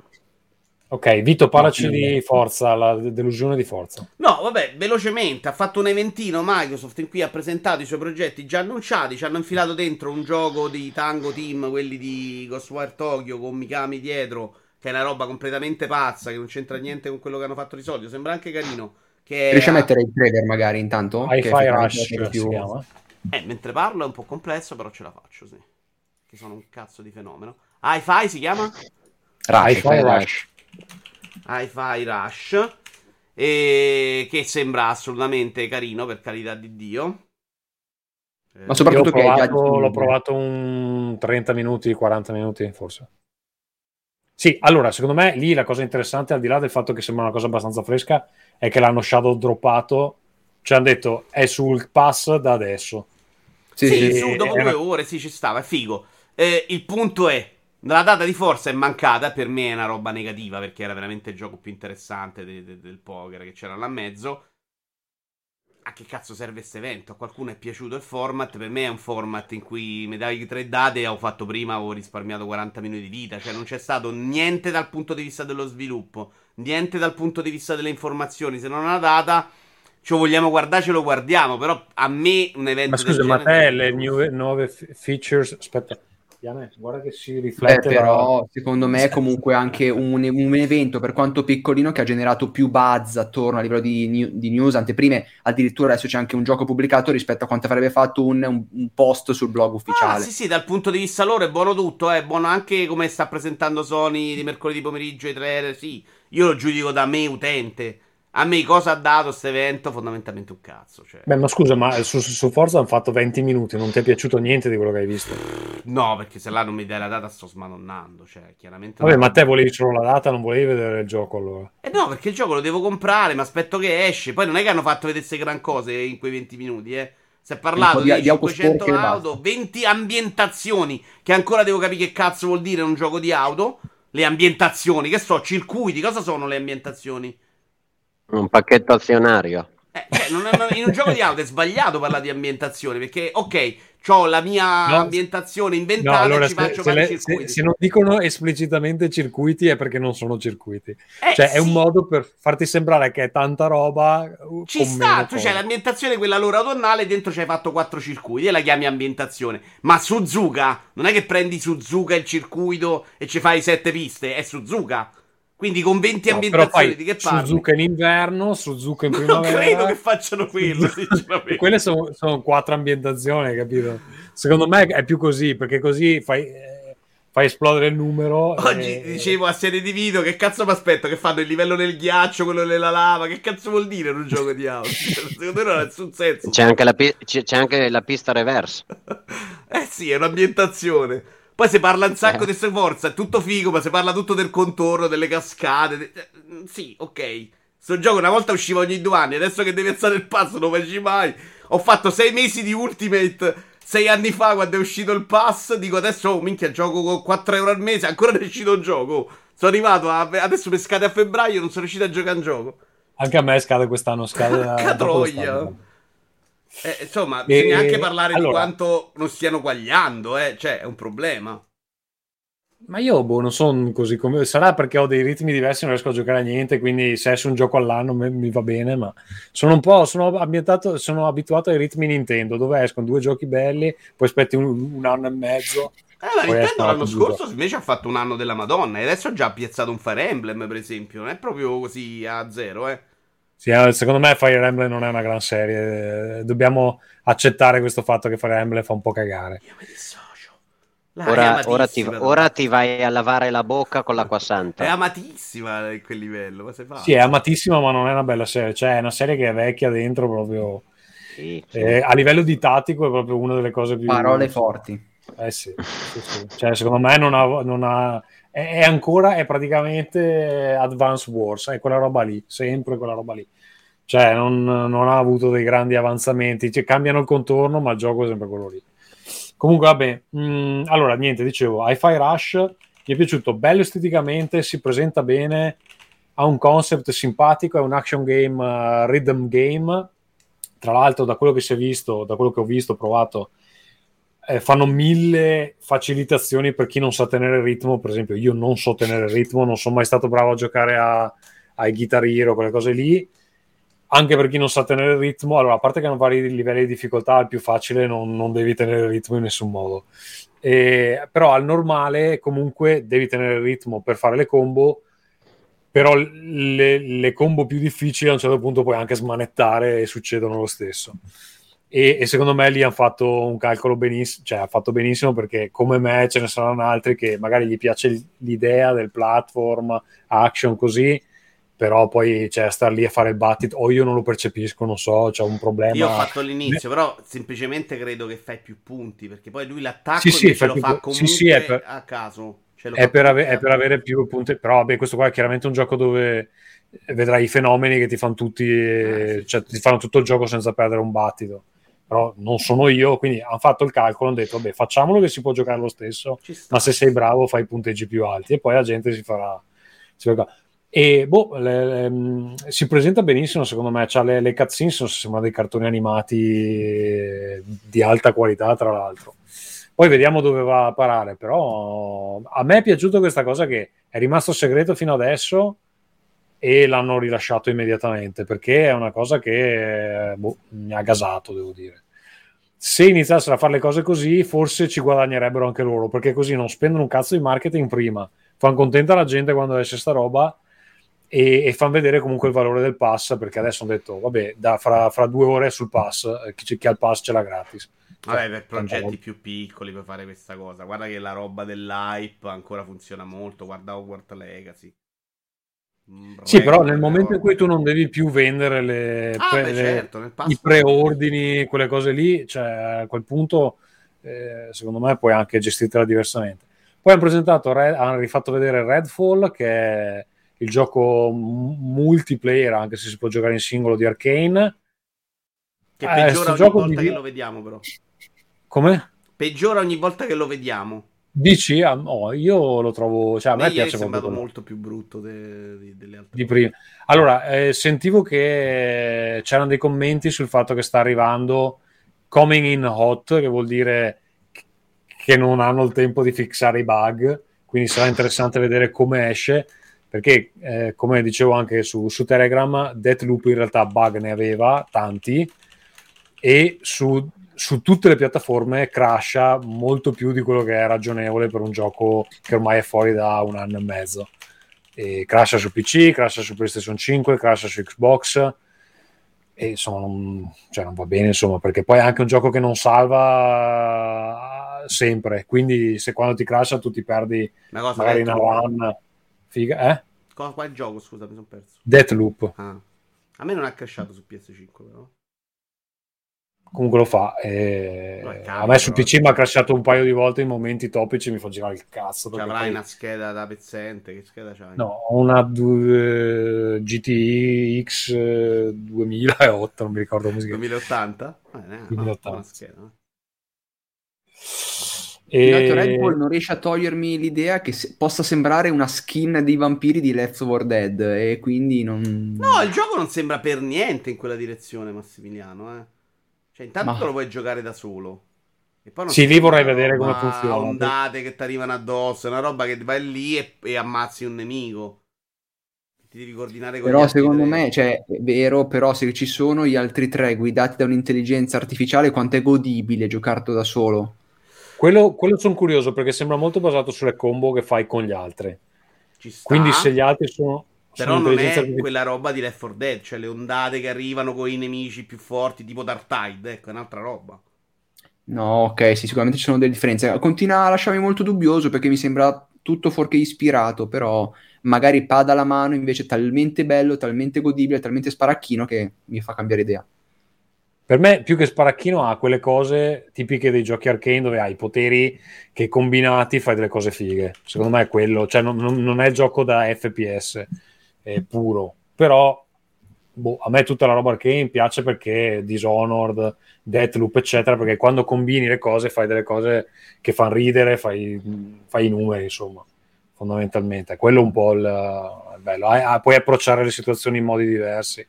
ok Vito parlaci No, di Forza la delusione di Forza No, vabbè, velocemente, ha fatto un eventino Microsoft in cui ha presentato i suoi progetti già annunciati, ci hanno infilato dentro un gioco di Tango Team, quelli di Ghostwire Tokyo con Mikami dietro, che è una roba completamente pazza, che non c'entra niente con quello che hanno fatto di solito, sembra anche carino. Che Riesci a mettere il trailer magari intanto? Hi-Fi Rush per si più... chiama Eh, mentre parlo è un po' complesso, però ce la faccio, sì. Che sono un cazzo di fenomeno. Hi-Fi si chiama? Rush, Hi-Fi Rush. Hi-Fi Rush. E che sembra assolutamente carino, per carità di Dio. Eh, Ma soprattutto l'ho che provato, l'ho provato un 30 minuti, 40 minuti forse. Sì, allora, secondo me lì la cosa interessante, al di là del fatto che sembra una cosa abbastanza fresca, è che l'hanno shadow droppato, ci hanno detto è sul pass da adesso. Sì, Sì, sì, su, dopo due ore, sì, ci stava, è figo. Eh, il punto è, la data di forza è mancata, per me è una roba negativa, perché era veramente il gioco più interessante de- de- del poker che c'era là in mezzo. A che cazzo serve questo evento? A qualcuno è piaciuto il format, per me è un format in cui mi dai tre date, ho fatto prima, ho risparmiato 40 minuti di vita, cioè non c'è stato niente dal punto di vista dello sviluppo, niente dal punto di vista delle informazioni, se non una data... Lo vogliamo guardare, ce lo guardiamo. Però a me un evento. Ma scusa, del ma te le nuove, nuove features... Aspetta, guarda che si Beh, riflette. la- però secondo me è comunque anche un, un evento per quanto piccolino che ha generato più buzz attorno a livello di, new- di news, anteprime, addirittura adesso c'è anche un gioco pubblicato rispetto a quanto avrebbe fatto un, un- un post sul blog Ah, ufficiale. sì, sì, dal punto di vista loro è buono tutto, è buono anche come sta presentando Sony di mercoledì pomeriggio i trailer, sì. Io lo giudico da me utente. A me cosa ha dato questo evento? Fondamentalmente un cazzo, cioè. Beh, ma scusa, ma su, su- Forza hanno fatto 20 minuti, non ti è piaciuto niente di quello che hai visto? No, perché se là non mi dai la data sto smadonnando, cioè, chiaramente Vabbè, no. ma te volevi solo la data, non volevi vedere il gioco allora. Eh no, perché il gioco lo devo comprare, ma aspetto che esce. Poi non è che hanno fatto vedere queste gran cose in quei 20 minuti, eh. Si è parlato di- di, di auto 500 sporche e auto, basta. 20 ambientazioni, che ancora devo capire che cazzo vuol dire un gioco di auto. Le ambientazioni, che so, circuiti, cosa sono le ambientazioni? Un pacchetto azionario. Eh, non è- non- in un gioco di auto è sbagliato parlare di ambientazioni, perché, ok, ho la mia No. ambientazione No, inventata allora e ci se, faccio se fare circuiti. se- se non dicono esplicitamente circuiti è perché non sono circuiti. Eh, Cioè, è un sì. modo per farti sembrare che è tanta roba. uh, Ci sta, tu c'hai l'ambientazione quella loro autunnale, dentro ci hai fatto quattro circuiti e la chiami ambientazione. Ma Suzuka, non è che prendi Suzuka il circuito e ci fai sette piste, è Suzuka. Quindi con 20 No, ambientazioni fai di che parli? Suzuka in inverno, Suzuka in non primavera. credo che facciano quello, *laughs* sinceramente. Quelle sono, sono quattro ambientazioni, capito? Secondo me è più così, perché così fai, eh, fai esplodere il numero. Oggi e- dicevo a serie di video che cazzo mi aspetto che fanno il livello nel ghiaccio, quello nella lava, che cazzo vuol dire in un gioco di auto? *laughs* Secondo me non ha nessun senso. C'è anche, la pi- c'è anche la pista reverse. *laughs* Eh sì, è un'ambientazione. Poi si parla un sacco Eh. di forze, è tutto figo, ma si parla tutto del contorno, delle cascate. de- eh, Sì, ok. Sto gioco una volta usciva ogni due anni, adesso che devi alzare il passo non lo faci mai. Ho fatto sei mesi di Ultimate sei anni fa quando è uscito il pass. Dico adesso, oh minchia, gioco con 4 euro al mese, ancora non è uscito un gioco. Sono arrivato a, adesso mi scade a febbraio, non sono riuscito a giocare un gioco. Anche a me scade quest'anno, scade *laughs* Porca dopo troia. quest'anno. Eh, insomma, E- bisogna anche parlare di allora- quanto non stiano quagliando, eh. Cioè, è un problema. Ma io boh, non sono così come sarà perché ho dei ritmi diversi, non riesco a giocare a niente, quindi se esce un gioco all'anno mi, mi va bene, ma sono un po' sono ambientato, sono abituato ai ritmi Nintendo, dove escono due giochi belli, poi aspetti un, un anno e mezzo. Eh, ma è Nintendo l'anno scorso invece ha fatto un anno della Madonna e adesso ha già piazzato un Fire Emblem, per esempio. Non è proprio così a zero, eh. Sì, eh, secondo me Fire Emblem non è una gran serie, dobbiamo accettare questo fatto che Fire Emblem fa un po' cagare. Io mi dissocio. Ora, è ora ti, ora ti vai a lavare la bocca con l'acqua È santa. amatissima in quel livello. Ma sei fa? Sì, è amatissima, ma non è una bella serie, cioè è una serie che è vecchia dentro proprio. Sì, sì. eh, a livello di tattico è proprio una delle cose più... Parole forti. Eh sì, sì, sì. Cioè, secondo me non ha, non ha- è, ancora, è praticamente Advance Wars, è quella roba lì, sempre quella roba lì. Cioè, non, non ha avuto dei grandi avanzamenti, cioè, cambiano il contorno, ma il gioco è sempre quello lì. Comunque, vabbè, mh, allora, niente, dicevo, Hi-Fi Rush mi è piaciuto, bello esteticamente, si presenta bene, ha un concept simpatico, è un action game, uh, rhythm game, tra l'altro da quello che si è visto, da quello che ho visto, provato, eh, fanno mille facilitazioni per chi non sa tenere il ritmo. Per esempio, io non so tenere il ritmo, non sono mai stato bravo a giocare a, ai Guitar Hero, quelle cose lì. Anche per chi non sa tenere il ritmo, allora, a parte che hanno vari livelli di difficoltà, il più facile non, non devi tenere il ritmo in nessun modo. E- però al normale, comunque, devi tenere il ritmo per fare le combo. Però le, le combo più difficili a un certo punto puoi anche smanettare e succedono lo stesso. E, e secondo me lì hanno fatto un calcolo benissimo, cioè ha fatto benissimo perché come me ce ne saranno altri che magari gli piace l'idea del platform, action così, però poi cioè, star lì a fare il battito o io non lo percepisco, non so, c'è un problema. Io ho fatto l'inizio, però semplicemente credo che fai più punti. Perché poi lui l'attacco Sì, sì, fa lo fa comunque sì, sì, per- a caso. È per, ave- è per avere più punti, però vabbè, questo qua è chiaramente un gioco dove vedrai i fenomeni che ti fanno tutti, Eh, sì, cioè ti fanno tutto il gioco senza perdere un battito. Però non sono io, quindi hanno fatto il calcolo, hanno detto, vabbè, facciamolo che si può giocare lo stesso, ma se sei bravo fai punteggi più alti. E poi la gente si farà... Si farà- e boh, le- le- mh, si presenta benissimo secondo me, c'ha le, le cutscene sono sembrano dei cartoni animati di alta qualità tra l'altro. Poi vediamo dove va a parare, però a me è piaciuto questa cosa che è rimasto segreto fino adesso e l'hanno rilasciato immediatamente perché è una cosa che eh, boh, mi ha gasato, devo dire. Se iniziassero a fare le cose così, forse ci guadagnerebbero anche loro, perché così non spendono un cazzo di marketing prima, fanno contenta la gente quando esce sta roba e, e fanno vedere comunque il valore del pass, perché adesso hanno detto, vabbè, da, fra, fra due ore sul pass, eh, chi, chi ha il pass ce l'ha gratis. Vabbè, per Tanta progetti roba. più piccoli puoi fare questa cosa. Guarda che la roba dell'hype ancora funziona molto. Guarda Hogwarts Legacy. Sì, però nel le momento in cui tu non devi più vendere le, Ah, pre- beh, le- certo, pass i preordini, quelle cose lì, cioè a quel punto eh, secondo me puoi anche gestirtela diversamente. Poi hanno presentato, Red- hanno rifatto vedere Redfall, che è il gioco multiplayer, anche se si può giocare in singolo di Arcane. Che Eh, peggiora ogni volta di- che lo vediamo, però. Come? Peggiora ogni volta che lo vediamo. Dici? Ah, no, io lo trovo, cioè a me me piace quello. molto più brutto de- di- delle altre di prima. Allora, eh, sentivo che c'erano dei commenti sul fatto che sta arrivando coming in hot, che vuol dire che non hanno il tempo di fixare i bug, quindi sarà interessante vedere come esce, perché eh, come dicevo anche su, su Telegram, Deathloop in realtà bug ne aveva tanti e su, su tutte le piattaforme crasha molto più di quello che è ragionevole per un gioco che ormai è fuori da un anno e mezzo e crasha su PC, crasha su PlayStation 5, crasha su Xbox. e insomma non, cioè, non va bene insomma perché poi è anche un gioco che non salva sempre quindi se quando ti crasha tu ti perdi Una cosa magari una run figa eh? Co- Qual gioco, scusa, mi sono perso. Deathloop Ah. A me non ha crashato su PS5 però. Comunque lo fa e a me su però. PC mi ha crashato un paio di volte in momenti topici mi fa girare il cazzo Cioè, avrai poi- una scheda da pezzente, che scheda c'hai? no ho una du- GTI X eh, 2008 non mi ricordo come si chiama 2080? Eh, no, 2080. buona scheda. eh. E- Red Bull non riesce a togliermi l'idea che se- possa sembrare una skin dei vampiri di Left 4 Dead e quindi non... No, il gioco non sembra per niente in quella direzione, Massimiliano. Eh. Cioè, intanto Ma- lo puoi giocare da solo. E poi non Sì, si lì vorrei vedere come funziona. Ondate che ti arrivano addosso, è una roba che vai lì e, e ammazzi un nemico. Ti devi coordinare con gli Però altri secondo tre. me, cioè, è vero, però se ci sono gli altri tre guidati da un'intelligenza artificiale, quanto è godibile giocarlo da solo? quello, quello sono curioso perché sembra molto basato sulle combo che fai con gli altri Ci sta, quindi se gli altri sono, però non è artificiale- quella roba di Left 4 Dead, cioè le ondate che arrivano con i nemici più forti, tipo Dark Tide, ecco, è un'altra roba. No, ok, sì, sicuramente ci sono delle differenze. Continua a lasciarmi molto dubbioso perché mi sembra tutto fuorché ispirato, però magari pada alla mano invece è talmente bello, talmente godibile, talmente sparacchino che mi fa cambiare idea. Per me, più che sparacchino, ha quelle cose tipiche dei giochi arcane dove hai i poteri che combinati fai delle cose fighe. Secondo me è quello, cioè non, non- non è il gioco da FPS è puro, però boh, a me tutta la roba arcane piace perché Dishonored, Deathloop, eccetera, perché quando combini le cose fai delle cose che fanno ridere, fai, fai i numeri, insomma, fondamentalmente. È quello un po' il, il bello. Ah, ah, puoi approcciare le situazioni in modi diversi.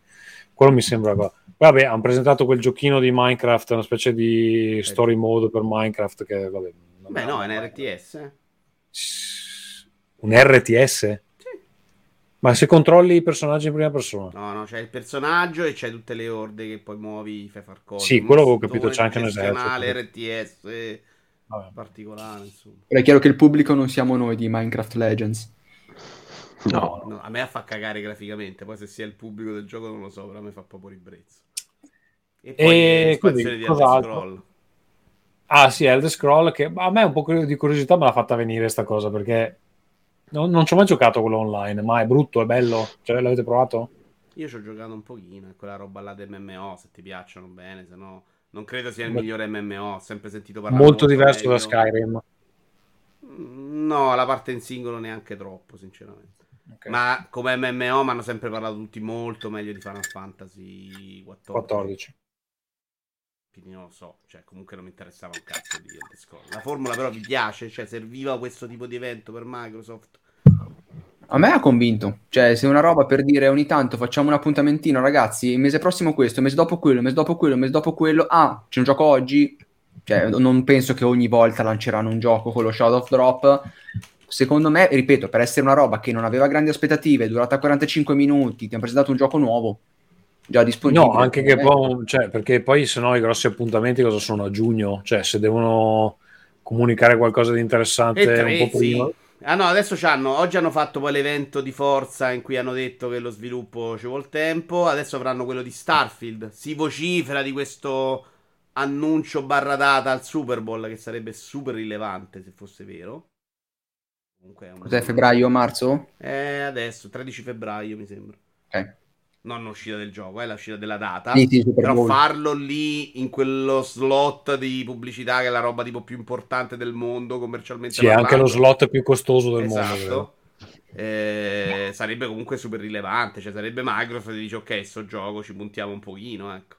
Quello mi sembra... Vabbè, hanno presentato quel giochino di Minecraft, una specie di story mode per Minecraft che, vabbè... Beh, è- no, è un RTS. eh. Un RTS? Ma se controlli i personaggi in prima persona? No, no, c'è il personaggio e c'è tutte le orde che poi muovi, fai far cose. Sì, quello avevo capito, c'è anche un esercito. RTS Vabbè. particolare, insomma. Però è chiaro che il pubblico non siamo noi di Minecraft Legends. No, No, a me fa cagare graficamente, poi se sia il pubblico del gioco non lo so, però a me fa proprio ribrezzo. E poi E l'espansione quindi, di Elder? Scroll. Ah sì, Elder Scroll che a me un po' di curiosità me l'ha fatta venire sta cosa perché non, non ci ho mai giocato quello online, ma è brutto, è bello. Cioè, l'avete provato? Io ci ho giocato un pochino, è quella roba là del MMO, se ti piacciono bene, se no non credo sia il Beh, migliore MMO, ho sempre sentito parlare Molto diverso da meglio. Skyrim. Mm, No, la parte in singolo neanche troppo, sinceramente. Ok. Ma come MMO mi hanno sempre parlato tutti molto meglio di Final Fantasy 14. 14. Quindi non lo so, cioè comunque non mi interessava un cazzo di Elder Scrolls. La formula però vi piace, cioè serviva questo tipo di evento per Microsoft. A me ha convinto, cioè se una roba per dire ogni tanto facciamo un appuntamentino ragazzi, il mese prossimo questo, il mese dopo quello, il mese dopo quello, il mese dopo quello, ah c'è un gioco oggi, cioè non penso che ogni volta lanceranno un gioco con lo Shadow of Drop, secondo me, ripeto, per essere una roba che non aveva grandi aspettative, è durata 45 minuti, ti hanno presentato un gioco nuovo, già disponibile. No, anche che me- poi, cioè, perché poi se no i grossi appuntamenti cosa sono a giugno? Cioè, se devono comunicare qualcosa di interessante tre, un po' prima. sì. Ah no, adesso c'hanno, oggi hanno fatto poi l'evento di Forza in cui hanno detto che lo sviluppo ci vuole tempo, adesso avranno quello di Starfield. Si vocifera di questo annuncio barra data al Super Bowl che sarebbe super rilevante se fosse vero. Comunque è un... Cos'è, febbraio o marzo? Eh, adesso, 13 febbraio mi sembra. Ok. Non l'uscita del gioco, è l'uscita della data. Sì, sì, Però Bowl. farlo lì in quello slot di pubblicità che è la roba tipo più importante del mondo commercialmente Sì, è anche lo parlando. slot più costoso del mondo. Esatto. Eh, sarebbe comunque super rilevante. Cioè, sarebbe Microsoft che dice: Ok, sto gioco ci puntiamo un pochino. Ecco.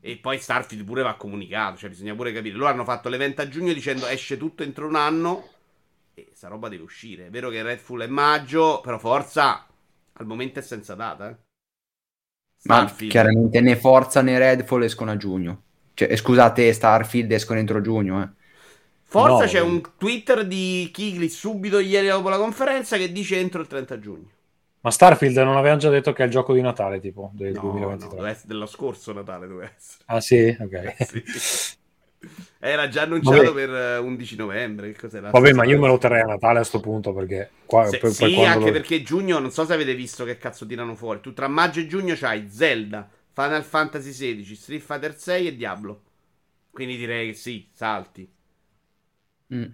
E poi Starfield pure va comunicato. Cioè, bisogna pure capire. Loro hanno fatto l'evento a giugno dicendo esce tutto entro un anno. E sta roba deve uscire. È vero che Redfall è maggio, però forza al momento è senza data. Eh. Ma Starfield. chiaramente né Forza né Redfall escono a giugno. Cioè, eh, scusate, Starfield escono entro giugno, eh. Forza No, c'è eh. un Twitter di Kigli subito ieri dopo la conferenza che dice entro il 30 giugno. Ma Starfield non avevano già detto che è il gioco di Natale, tipo, del No, no, 2023. deve essere dello scorso Natale doveva essere. Ah sì? Ok. *laughs* Sì. Era già annunciato Vabbè. per eh, 11 novembre. Che cos'era? Vabbè, ma io me lo terrei a Natale a sto punto, perché qua, Se- poi- poi sì, quando anche lo- perché giugno, non so se avete visto che cazzo tirano fuori. Tu tra maggio e giugno c'hai Zelda, Final Fantasy XVI, Street Fighter 6 e Diablo. Quindi direi che sì, salti. Mm.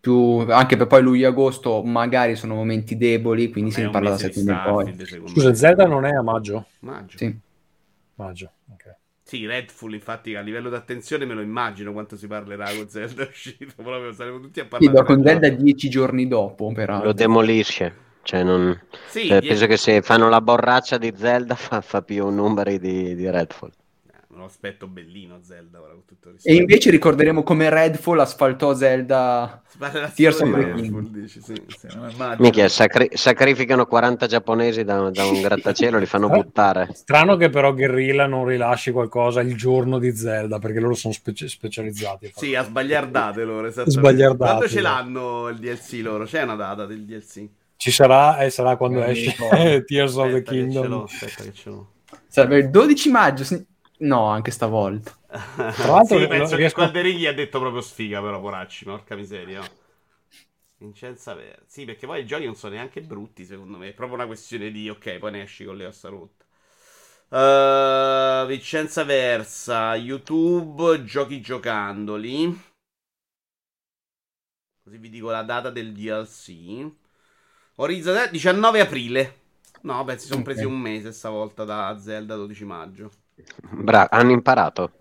Più, anche per poi luglio e agosto magari sono momenti deboli, quindi È se ne parla da settembre in poi. Scusa, me. Zelda non è a maggio? Maggio. Sì. Maggio. Sì, Redfall, infatti, a livello di attenzione me lo immagino quanto si parlerà con Zelda *laughs* uscito. Proprio saremo tutti a Sì, parlare. però con Zelda Zelda. dieci giorni dopo, peraltro. Lo demolisce. Cioè, non... Sì, cioè, penso che se fanno la borraccia di Zelda *laughs* fa, fa più numeri di, di Redfall. Me lo aspetto bellino Zelda ora con tutto il E rispetto. invece ricorderemo come Redfall asfaltò Zelda. Tears of the sì, sì. Minchia, sacri- sacrificano 40 giapponesi da, da un grattacielo, li fanno buttare. Strano che però Guerrilla non rilasci qualcosa il giorno di Zelda, perché loro sono speci- specializzati. Sì, a sbagliardate loro, esattamente. Sbagliardate, Quando ce l'hanno il DLC loro? C'è una data del DLC? Ci sarà e sarà quando esce. *laughs* Tears of the Aspetta che ce l'ho, Kingdom. aspetta che ce l'ho. Sarebbe il 12 maggio. No, anche stavolta. *laughs* l'altro sì, lo- penso che riesco- Calderighi ha detto proprio sfiga, però, poracci, porca miseria. Vincenza Ver. Sì, perché poi i giochi non sono neanche brutti, secondo me. È proprio una questione di, ok, poi ne esci con le ossa rotte. Uh, Vincenza Versa, YouTube, giochi giocandoli. Così vi dico la data del DLC. Horizon Zero- 19 aprile. No, beh, si sono presi un mese stavolta da Zelda 12 maggio. Bra- hanno imparato.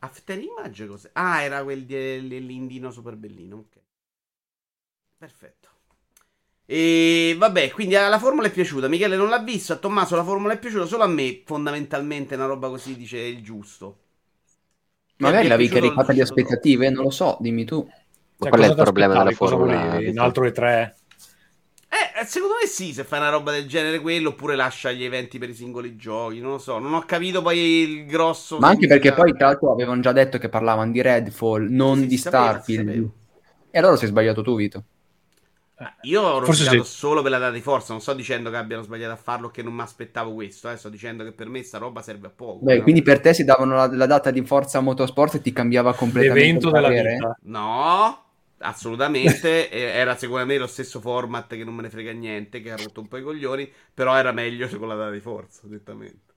After Image cos'è? Ah, era quel di- dell'indino super bellino. Ok. Perfetto. E vabbè, quindi la formula è piaciuta. Michele non l'ha visto, a Tommaso la formula è piaciuta, solo a me fondamentalmente una roba così dice il giusto. Magari l'avevi caricata di aspettative, non lo so, dimmi tu. Cioè, qual è il problema della formula? Vito? altro e tre? Eh, secondo me sì, se fai una roba del genere quello, oppure lascia gli eventi per i singoli giochi, non lo so. Non ho capito poi il grosso... Ma anche perché poi, tra l'altro, avevano già detto che parlavano di Redfall, non Sì, di sapeva, Starfield. sapeva. E allora sei sbagliato tu, Vito. Ah, Io ho Forse rosicato sì. solo per la data di forza, non sto dicendo che abbiano sbagliato a farlo o che non mi aspettavo questo, eh. sto dicendo che per me sta roba serve a poco. Beh, no? quindi per te si davano la, la data di Forza Motorsport e ti cambiava completamente L'evento il della vita. No, assolutamente. era secondo me lo stesso format che non me ne frega niente, che ha rotto un po' i coglioni, però era meglio con la data di forza, nettamente.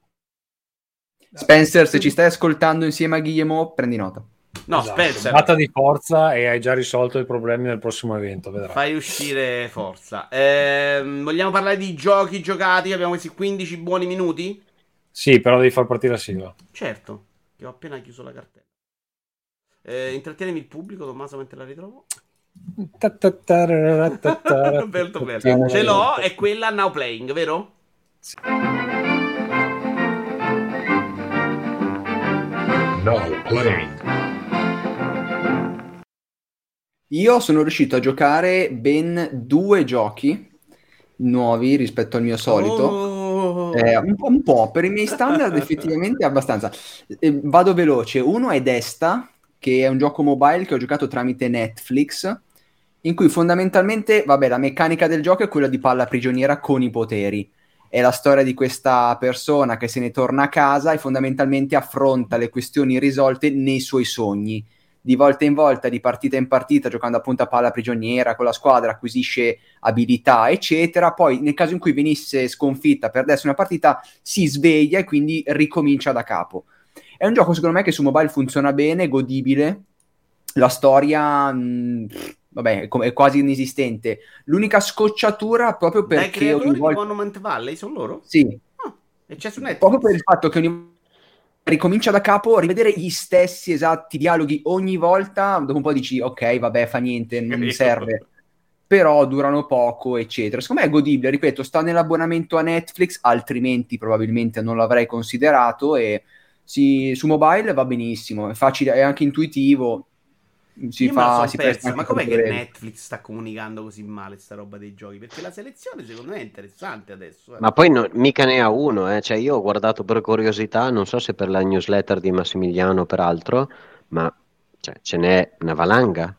Spencer, se ci stai ascoltando insieme a Guillemot, prendi nota. No, Esatto. Spencer, Data di forza e hai già risolto i problemi del prossimo evento, vedrai. fai uscire forza. Ehm, vogliamo parlare di giochi giocati? Abbiamo questi 15 buoni minuti? Sì, però devi far partire la sigla. Certo, che ho appena chiuso la cartella. Eh, intrattienimi il pubblico, Tommaso, mentre la ritrovo. Roberto *laughs* Berto. Ce l'ho, è quella Now Playing, vero? Now playing. Io sono riuscito a giocare ben due giochi nuovi rispetto al mio solito. Oh. Eh, un, po', un po', per i miei standard *laughs* effettivamente abbastanza. Eh, vado veloce. Uno è Desta, che è un gioco mobile che ho giocato tramite Netflix, in cui fondamentalmente, vabbè, la meccanica del gioco è quella di palla prigioniera con i poteri. È la storia di questa persona che se ne torna a casa e fondamentalmente affronta le questioni irrisolte nei suoi sogni. Di volta in volta, di partita in partita, giocando appunto a palla prigioniera con la squadra, acquisisce abilità, eccetera. Poi, nel caso in cui venisse sconfitta, perdesse una partita, si sveglia e quindi ricomincia da capo. È un gioco, secondo me, che su mobile funziona bene, godibile. La storia, mh, vabbè, è, quasi inesistente. L'unica scocciatura, proprio Dai perché creatori ogni di volta. Monument Valley, sono loro? Sì, Ah, e c'è su Netflix. proprio per il fatto che ogni volta ricomincia da capo, rivedere gli stessi esatti dialoghi ogni volta, dopo un po' dici ok, vabbè, fa niente, non mi serve. Però durano poco, eccetera. Secondo me è godibile, ripeto, sta nell'abbonamento a Netflix, altrimenti probabilmente non l'avrei considerato e si- su mobile va benissimo, è facile, è anche intuitivo, si Io fa si anche ma com'è che vedere. Netflix sta comunicando così male sta roba dei giochi? Perché la selezione secondo me è interessante adesso. eh. Ma poi no- mica ne ha uno, eh. Cioè, io ho guardato per curiosità, non so se per la newsletter di Massimiliano o per altro, ma cioè, ce n'è una valanga.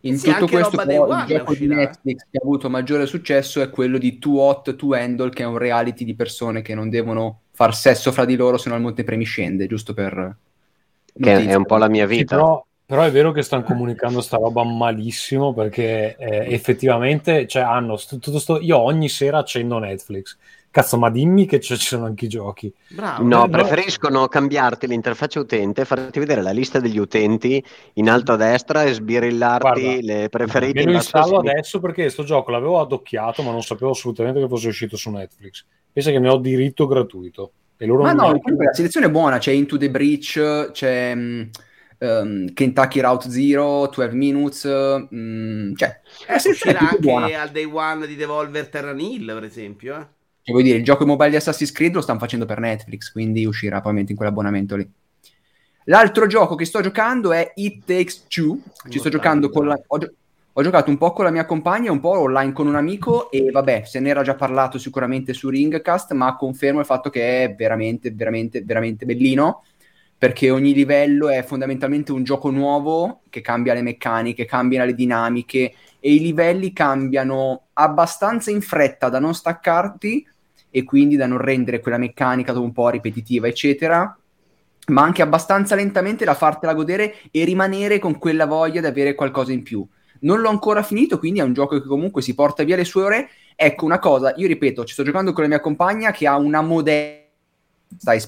In Sì, tutto questo, però, il gioco di. Netflix che ha avuto maggiore successo è quello di Too Hot to Handle, che è un reality di persone che non devono far sesso fra di loro, se no il montepremi scende, giusto per... Che è un po' la mia Sì, vita. però, però è vero che stanno comunicando sta roba malissimo perché eh, effettivamente cioè, hanno st- tutto sto... io ogni sera accendo Netflix Cazzo, ma dimmi che ci ci sono anche i giochi. Bravo. No, no. preferiscono cambiarti l'interfaccia utente, farti vedere la lista degli utenti in alto a destra e sbirillarti Guarda, le preferite Me lo installo adesso perché sto gioco l'avevo adocchiato, ma non sapevo assolutamente che fosse uscito su Netflix. Pensa che ne ho diritto gratuito. E loro Ma no, comunque la selezione è buona, c'è Into the Breach, c'è ehm, Kentucky Route Zero, 12 Minutes, mh, cioè, la selezione è anche buona. al day one di Devolver Terran Hill, per esempio. Eh? Che vuol dire, il gioco mobile di Assassin's Creed lo stanno facendo per Netflix, quindi uscirà probabilmente in quell'abbonamento lì. L'altro gioco che sto giocando è It Takes Two. Ci sto giocando con la... Ho, ho giocato un po' con la mia compagna, un po' online con un amico e vabbè, se ne era già parlato sicuramente su Ringcast, ma confermo il fatto che è veramente, veramente, veramente bellino perché ogni livello è fondamentalmente un gioco nuovo che cambia le meccaniche, cambia le dinamiche e i livelli cambiano abbastanza in fretta da non staccarti e quindi da non rendere quella meccanica un po' ripetitiva, eccetera, ma anche abbastanza lentamente da fartela godere e rimanere con quella voglia di avere qualcosa in più. Non l'ho ancora finito, quindi è un gioco che comunque si porta via le sue ore. Ecco una cosa, io ripeto, ci sto giocando con la mia compagna che ha una modello. Stai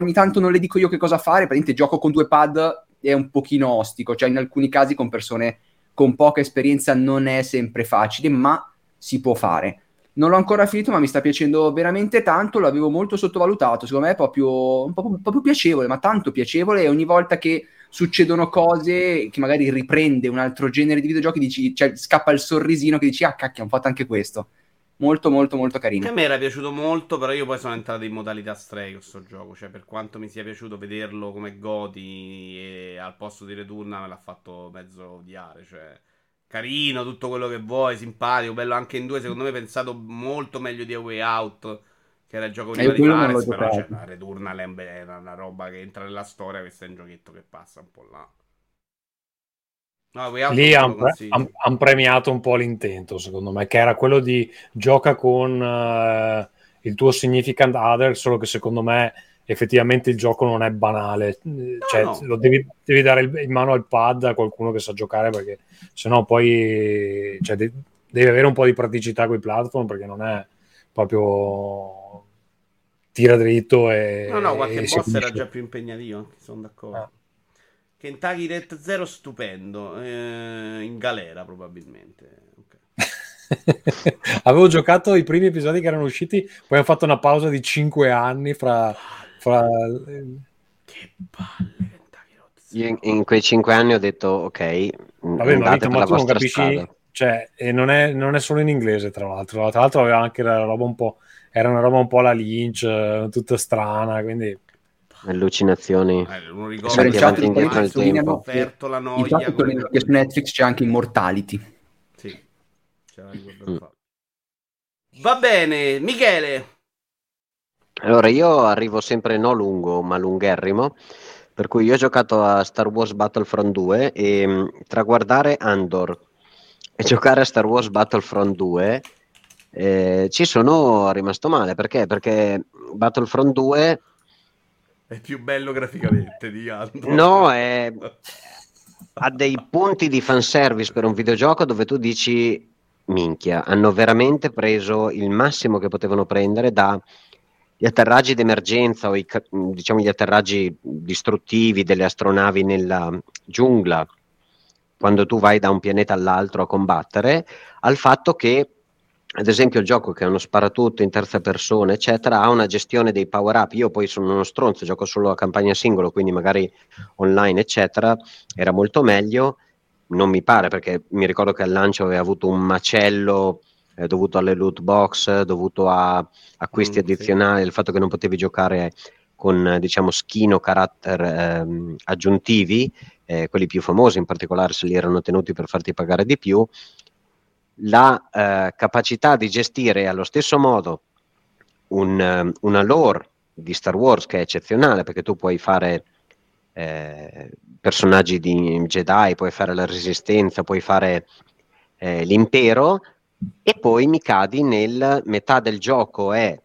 ogni tanto non le dico io che cosa fare, praticamente gioco con due pad è un pochino ostico, cioè in alcuni casi con persone con poca esperienza non è sempre facile, ma si può fare. Non l'ho ancora finito, ma mi sta piacendo veramente tanto, l'avevo molto sottovalutato, secondo me è proprio, po' più piacevole, ma tanto piacevole e ogni volta che succedono cose che magari riprende un altro genere di videogiochi, dici, cioè, scappa il sorrisino che dici, ah cacchio, hanno fatto anche questo. Molto, molto, molto Che a carino. me era piaciuto molto, però io poi sono entrato in modalità stray con sto gioco. Cioè, per quanto mi sia piaciuto vederlo come Goti e al posto di Returna me l'ha fatto mezzo odiare. Cioè, carino, tutto quello che vuoi, simpatico, bello anche in due. Secondo me pensato molto meglio di A Way Out, che era il gioco Eh, prima di Fares. Però giocato. la Returnal è una, una roba che entra nella storia. Questo è un giochetto che passa un po' là. No, Lì hanno consiglio. premiato un po' l'intento, secondo me, che era quello di gioca con eh, il tuo significant other, solo che secondo me effettivamente il gioco non è banale. Cioè, no. lo devi, devi dare il- in mano al pad a qualcuno che sa giocare, perché sennò poi cioè, de- devi avere un po' di praticità con i platform, perché non è proprio tira dritto e... No, no, qualche boss era già più impegnativo, anche, sono d'accordo. Ah. Kentucky Red Zero stupendo, eh, in galera probabilmente. Ok. *laughs* Avevo giocato i primi episodi che erano usciti, poi hanno fatto una pausa di 5 anni fra... fra... Che palle in, in quei cinque anni ho detto, ok, Vabbè, ma, Vito, per ma la tu non capisci... strada. Cioè, e non è, non è solo in inglese, tra l'altro. Tra l'altro aveva anche la roba un po'... Era una roba un po' la Lynch, tutta strana, quindi... Allucinazioni. Eh, non ricordo avanti quanto e indietro nel ormai tempo. offerto la noia. Infatti, come- che su Netflix c'è anche Immortality. Sì, ricordo Mm. Va bene, Michele. Allora, io arrivo sempre no lungo, ma lungherrimo. Per cui io ho giocato a Star Wars Battlefront 2 e mh, tra guardare Andor e giocare a Star Wars Battlefront 2 eh, ci sono rimasto male. Perché? Perché Battlefront 2 È più bello graficamente di altro. No, è- ha dei punti di fanservice per un videogioco dove tu dici minchia, hanno veramente preso il massimo che potevano prendere da gli atterraggi d'emergenza o i, diciamo gli atterraggi distruttivi delle astronavi nella giungla quando tu vai da un pianeta all'altro a combattere al fatto che ad esempio il gioco che è uno sparatutto in terza persona eccetera ha una gestione dei power up. Io poi sono uno stronzo gioco solo a campagna singolo quindi magari online eccetera era molto meglio. Non mi pare perché mi ricordo che al lancio aveva avuto un macello eh, dovuto alle loot box dovuto a acquisti Mm, sì. addizionali il fatto che non potevi giocare con diciamo skin o character ehm, aggiuntivi eh, quelli più famosi in particolare se li erano tenuti per farti pagare di più la eh, capacità di gestire allo stesso modo un, eh, una lore di Star Wars che è eccezionale perché tu puoi fare eh, personaggi di Jedi, puoi fare la Resistenza, puoi fare eh, l'impero e poi mi cadi nel metà del gioco è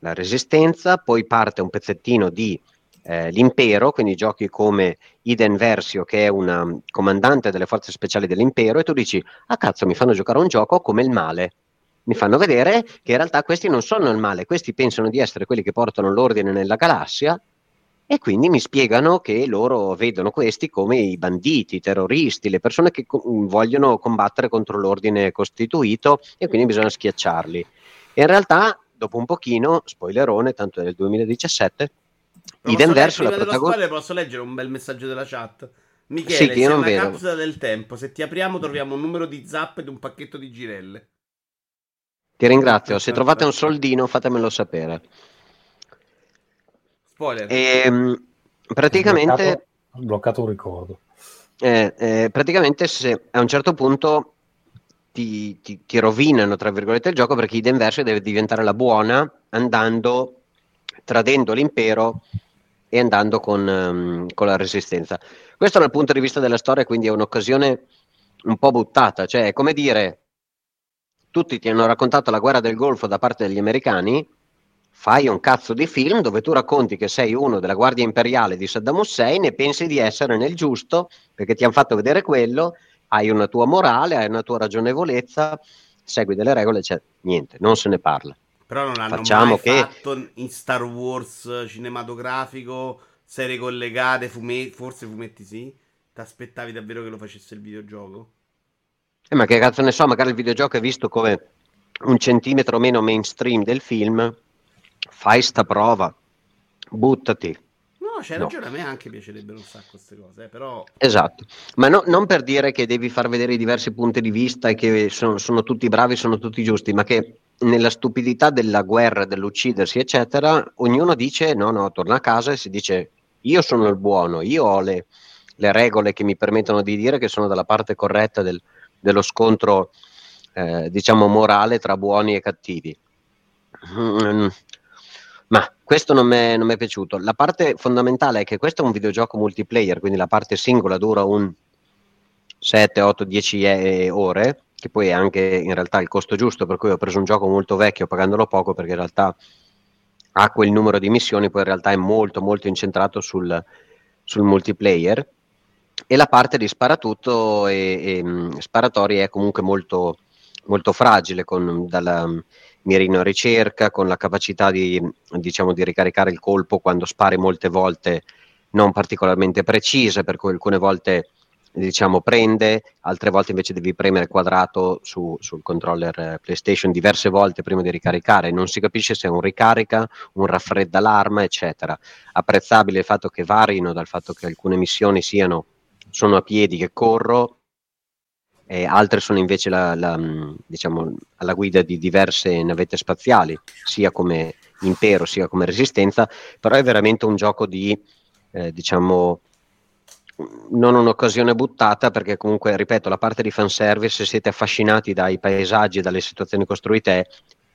la Resistenza, poi parte un pezzettino di eh, l'impero, quindi giochi come Iden Versio che è una comandante delle forze speciali dell'impero e tu dici ah cazzo mi fanno giocare un gioco come il male mi fanno vedere che in realtà questi non sono il male, questi pensano di essere quelli che portano l'ordine nella galassia e quindi mi spiegano che loro vedono questi come i banditi, i terroristi, le persone che co- vogliono combattere contro l'ordine costituito e quindi bisogna schiacciarli. E in realtà, dopo un pochino, spoilerone, tanto è del 2017, Iden posso Verso, le- la protagonista... posso leggere un bel messaggio della chat? Michele, Sì, che io sei non una vedo. capsula del tempo. Se ti apriamo troviamo un numero di zap ed un pacchetto di girelle. Ti ringrazio, se trovate un soldino fatemelo sapere. Spoiler. Ehm, praticamente... Bloccato, bloccato un ricordo. Eh, eh, praticamente se a un certo punto ti, ti- ti rovinano tra virgolette il gioco perché Eden Verse deve diventare la buona andando tradendo l'impero e andando con, ehm, con la resistenza questo dal punto di vista della storia quindi è un'occasione un po' buttata cioè è come dire tutti ti hanno raccontato la guerra del Golfo da parte degli americani fai un cazzo di film dove tu racconti che sei uno della guardia imperiale di Saddam Hussein e pensi di essere nel giusto perché ti hanno fatto vedere quello, hai una tua morale, hai una tua ragionevolezza, segui delle regole, cioè niente, non se ne parla. Però non hanno Facciamo mai che- fatto in Star Wars cinematografico, serie collegate, fumetti, forse fumetti sì. Ti aspettavi davvero che lo facesse il videogioco? Eh, ma che cazzo ne so, magari il videogioco è visto come un centimetro meno mainstream del film, fai sta prova, buttati. No, c'hai No. ragione, a me anche piacerebbero un sacco queste cose, eh, però... Esatto, ma no- non per dire che devi far vedere i diversi punti di vista e che sono, sono tutti bravi, sono tutti giusti, ma che nella stupidità della guerra, dell'uccidersi, eccetera, ognuno dice no, no, torna a casa e si dice io sono il buono, io ho le, le regole che mi permettono di dire che sono dalla parte corretta del- dello scontro, eh, diciamo, morale tra buoni e cattivi. Mm, questo non mi è piaciuto. La parte fondamentale è che questo è un videogioco multiplayer, quindi la parte singola dura un 7, 8, 10 e- ore, che poi è anche in realtà il costo giusto, per cui ho preso un gioco molto vecchio pagandolo poco perché in realtà ha quel numero di missioni, poi in realtà è molto molto incentrato sul, sul multiplayer e la parte di sparatutto e, e mh, sparatori è comunque molto, molto fragile con dalla mirino ricerca, con la capacità di, diciamo, di ricaricare il colpo quando spari molte volte non particolarmente precise, per cui alcune volte diciamo prende, altre volte invece devi premere quadrato su- sul controller eh, PlayStation diverse volte prima di ricaricare, non si capisce se è un ricarica, un raffredda l'arma, eccetera. Apprezzabile il fatto che varino dal fatto che alcune missioni siano sono a piedi che corro e altre sono invece la, la, mh, diciamo, alla guida di diverse navette spaziali, sia come impero sia come resistenza, però è veramente un gioco di, eh, diciamo, non un'occasione buttata perché comunque, ripeto, la parte di fanservice, se siete affascinati dai paesaggi e dalle situazioni costruite, è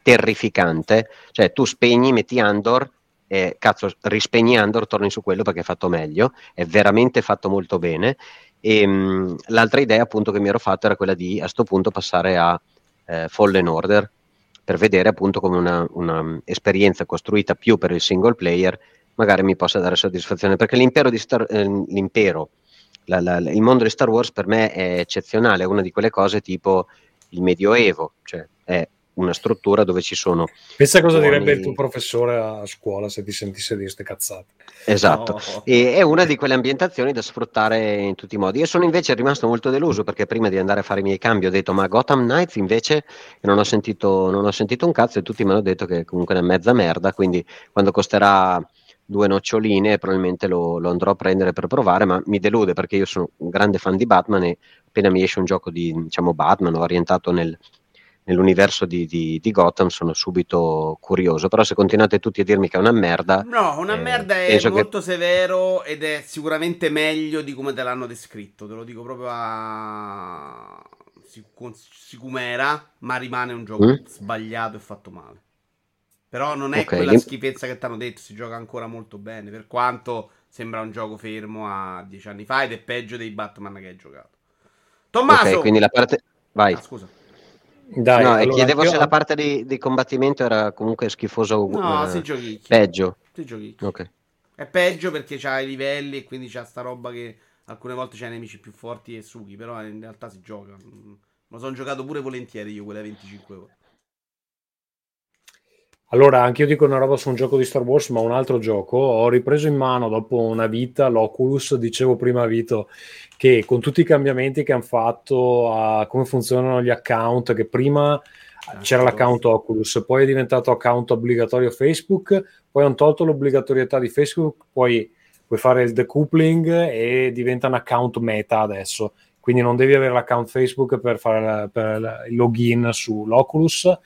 terrificante, cioè tu spegni, metti Andor e cazzo, rispegni Andor, torni su quello perché è fatto meglio, è veramente fatto molto bene. E, mh, l'altra idea appunto che mi ero fatto era quella di a sto punto passare a eh, Fallen Order per vedere appunto come una, una mh, esperienza costruita più per il single player magari mi possa dare soddisfazione. Perché l'impero di Star, eh, l'impero la- la- il mondo di Star Wars per me è eccezionale è una di quelle cose tipo il medioevo cioè è una struttura dove ci sono Pensa cosa buoni- direbbe il tuo professore a scuola se ti sentisse dire queste cazzate. Esatto, No. e è una di quelle ambientazioni da sfruttare in tutti i modi. Io sono invece rimasto molto deluso perché prima di andare a fare i miei cambi ho detto ma Gotham Knights invece non ho sentito, non ho sentito un cazzo e tutti mi hanno detto che comunque è una mezza merda, quindi quando costerà due noccioline probabilmente lo, lo andrò a prendere per provare, ma mi delude perché io sono un grande fan di Batman e appena mi esce un gioco di diciamo Batman orientato nel- nell'universo di, di- di Gotham sono subito curioso, però se continuate tutti a dirmi che è una merda... No, una Eh, merda è penso che- molto severo ed è sicuramente meglio di come te l'hanno descritto. Te lo dico proprio a sic- sicumera, ma rimane un gioco Mm? sbagliato e fatto male. Però non è Ok, quella schifezza che ti hanno detto, si gioca ancora molto bene, per quanto sembra un gioco fermo a dieci anni fa ed è peggio dei Batman che hai giocato. Tommaso! Ok, quindi la parte... Vai. Ah, scusa. Dai, no, e allora, chiedevo io- se la parte di, di combattimento era comunque schifosa o No, eh, si giochi. peggio. Si giochi. Ok. È peggio perché c'ha i livelli e quindi c'ha sta roba che alcune volte c'hai nemici più forti e sughi, però in realtà si gioca. Mm, lo sono giocato pure volentieri io quelle 25 ore. Allora, anche io dico una roba su un gioco di Star Wars, ma un altro gioco. Ho ripreso in mano dopo una vita l'Oculus. Dicevo prima, Vito, che con tutti i cambiamenti che hanno fatto a come funzionano gli account, che prima c'era l'account Oculus, poi è diventato account obbligatorio Facebook, poi hanno tolto l'obbligatorietà di Facebook, poi puoi fare il decoupling e diventa un account meta adesso. Quindi non devi avere l'account Facebook per fare per il login sull'Oculus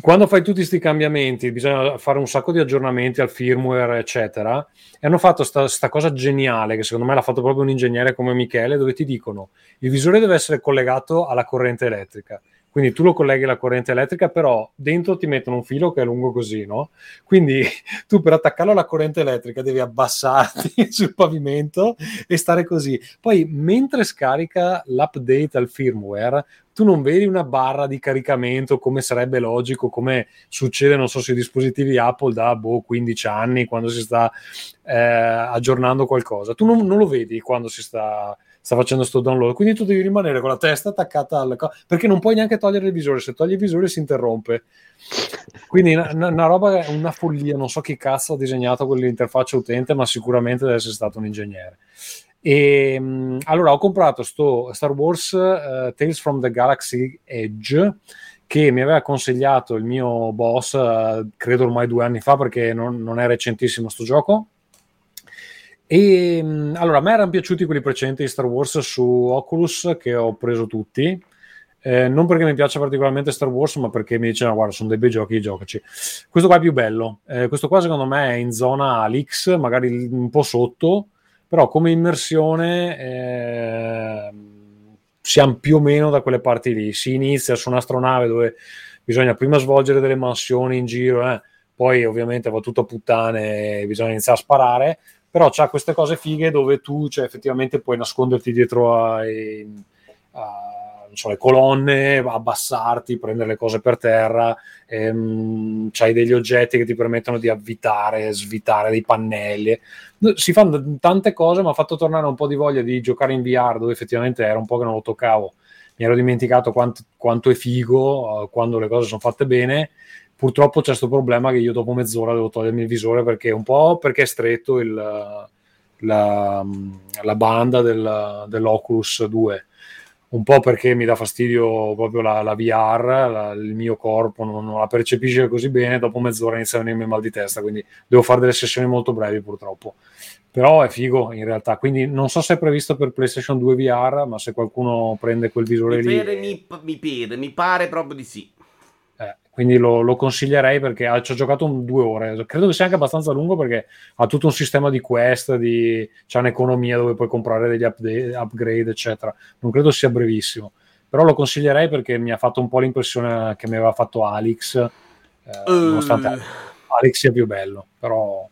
quando fai tutti questi cambiamenti, bisogna fare un sacco di aggiornamenti al firmware, eccetera. E hanno fatto questa cosa geniale, che secondo me l'ha fatto proprio un ingegnere come Michele, dove ti dicono il visore deve essere collegato alla corrente elettrica. Quindi tu lo colleghi alla corrente elettrica, però dentro ti mettono un filo che è lungo così, no? Quindi *laughs* tu per attaccarlo alla corrente elettrica devi abbassarti *laughs* sul pavimento e stare così. Poi mentre scarica l'update al firmware, tu non vedi una barra di caricamento come sarebbe logico, come succede, non so, sui dispositivi Apple da boh, 15 anni quando si sta eh, aggiornando qualcosa. Tu non, non lo vedi quando si sta sta facendo sto download. Quindi tu devi rimanere con la testa attaccata al co- perché non puoi neanche togliere il visore. Se togli il visore si interrompe. Quindi una, una roba, una follia. Non so chi cazzo ha disegnato quell'interfaccia utente, ma sicuramente deve essere stato un ingegnere. E mh, allora ho comprato sto Star Wars uh, Tales from the Galaxy Edge che mi aveva consigliato il mio boss, uh, credo ormai due anni fa, perché non, non è recentissimo sto gioco e allora a me erano piaciuti quelli precedenti di Star Wars su Oculus che ho preso tutti. Eh, non perché mi piace particolarmente Star Wars, ma perché mi dicevano: Guarda, sono dei bei giochi, giocaci. Questo qua è più bello. Eh, questo qua, secondo me, è in zona Alix, magari un po' sotto, però come immersione eh, siamo più o meno da quelle parti lì. Si inizia su un'astronave dove bisogna prima svolgere delle mansioni in giro, eh, poi ovviamente va tutto a puttane e bisogna iniziare a sparare però c'ha queste cose fighe dove tu cioè, effettivamente puoi nasconderti dietro ai, a, so, le colonne, abbassarti, prendere le cose per terra, ehm, c'hai degli oggetti che ti permettono di avvitare, svitare dei pannelli. Si fanno tante cose, mi ha fatto tornare un po' di voglia di giocare in VR, dove effettivamente era un po' che non lo toccavo. Mi ero dimenticato quanto, quanto è figo uh, quando le cose sono fatte bene purtroppo c'è questo problema che io dopo mezz'ora devo togliermi il visore perché un po' perché è stretto il, la, la, banda del, dell'Oculus 2 un po' perché mi dà fastidio proprio la, la VR, la, il mio corpo non, non, la percepisce così bene, dopo mezz'ora inizia a venirmi mal di testa, quindi devo fare delle sessioni molto brevi purtroppo. Però è figo in realtà, quindi non so se è previsto per PlayStation 2 VR, ma se qualcuno prende quel visore mi lì... Pare, mi, mi, pare, mi pare proprio di sì quindi lo, lo, consiglierei perché ha, ci ho giocato un, due ore. Credo che sia anche abbastanza lungo perché ha tutto un sistema di quest, di, c'è un'economia dove puoi comprare degli update, upgrade, eccetera. Non credo sia brevissimo, però lo consiglierei perché mi ha fatto un po' l'impressione che mi aveva fatto Alex, eh, uh. nonostante Alex sia più bello, però...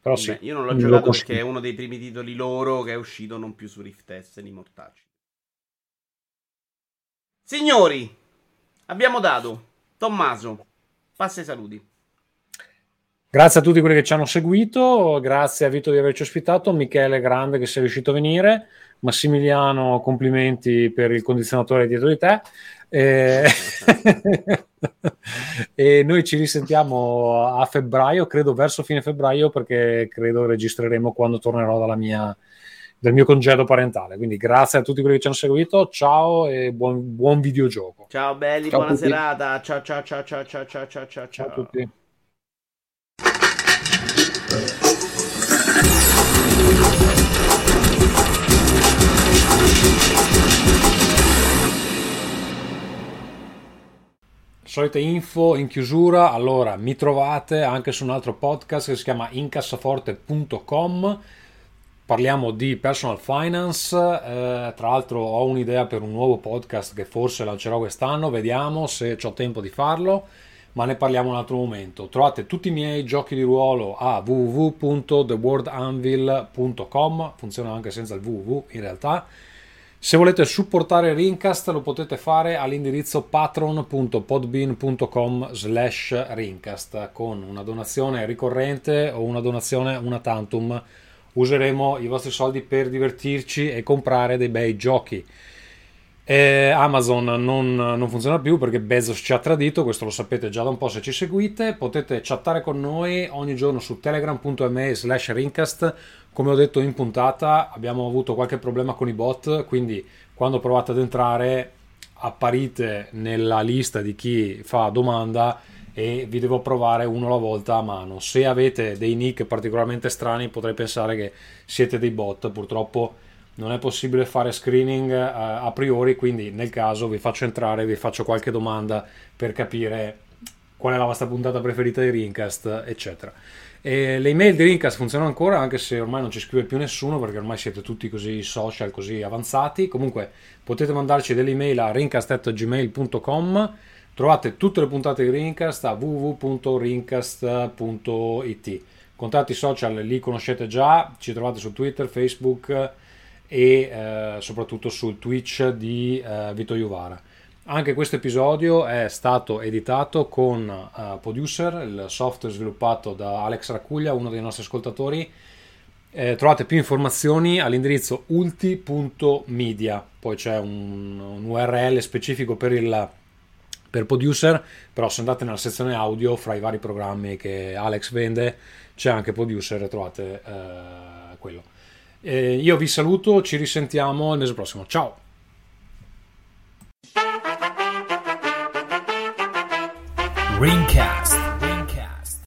Però sì, io non l'ho giocato perché è uno dei primi titoli loro che è uscito non più su Rift S ni mortacci. Signori, abbiamo dato Tommaso, passa i saluti. Grazie a tutti quelli che ci hanno seguito, grazie a Vito di averci ospitato, Michele Grande che sei riuscito a venire, Massimiliano complimenti per il condizionatore dietro di te e, *laughs* *laughs* e noi ci risentiamo a febbraio, credo verso fine febbraio perché credo registreremo quando tornerò dalla mia del mio congedo parentale. Quindi grazie a tutti quelli che ci hanno seguito, ciao e buon, buon videogioco. Ciao belli, ciao buona serata. Ciao ciao ciao ciao ciao ciao ciao ciao. Ciao a tutti. solite info in chiusura allora mi trovate anche su un altro podcast che si chiama incassaforte.com parliamo di personal finance, eh, tra l'altro ho un'idea per un nuovo podcast che forse lancerò quest'anno, vediamo se ho tempo di farlo, ma ne parliamo un altro momento. Trovate tutti i miei giochi di ruolo a www.theworldanvil.com, funziona anche senza il www in realtà. Se volete supportare Rincast lo potete fare all'indirizzo patron.podbean.com slash Rincast con una donazione ricorrente o una donazione una tantum useremo i vostri soldi per divertirci e comprare dei bei giochi. Eh, Amazon non, non funziona più perché Bezos ci ha tradito, questo lo sapete già da un po' se ci seguite. Potete chattare con noi ogni giorno su telegram.me slash rincast. Come ho detto in puntata abbiamo avuto qualche problema con i bot, quindi quando provate ad entrare apparite nella lista di chi fa domanda e vi devo provare uno alla volta a mano. Se avete dei nick particolarmente strani potrei pensare che siete dei bot, purtroppo non è possibile fare screening eh, a priori, quindi nel caso vi faccio entrare, vi faccio qualche domanda per capire qual è la vostra puntata preferita di Rincast, eccetera. E le email di Rincast funzionano ancora, anche se ormai non ci scrive più nessuno, perché ormai siete tutti così social, così avanzati. Comunque potete mandarci delle email a rincast.gmail.com. Trovate tutte le puntate di Rincast a www.rincast.it. Contatti social li conoscete già, ci trovate su Twitter, Facebook e eh, soprattutto sul Twitch di eh, Vito Iuvara. Anche questo episodio è stato editato con uh, Producer, il software sviluppato da Alex Raccuglia, uno dei nostri ascoltatori. Eh, trovate più informazioni all'indirizzo ulti.media, poi c'è un, un URL specifico per il per Producer, però se andate nella sezione audio fra i vari programmi che Alex vende c'è anche Producer e trovate eh, quello. Eh, io vi saluto, ci risentiamo il mese prossimo. Ciao! Ringcast.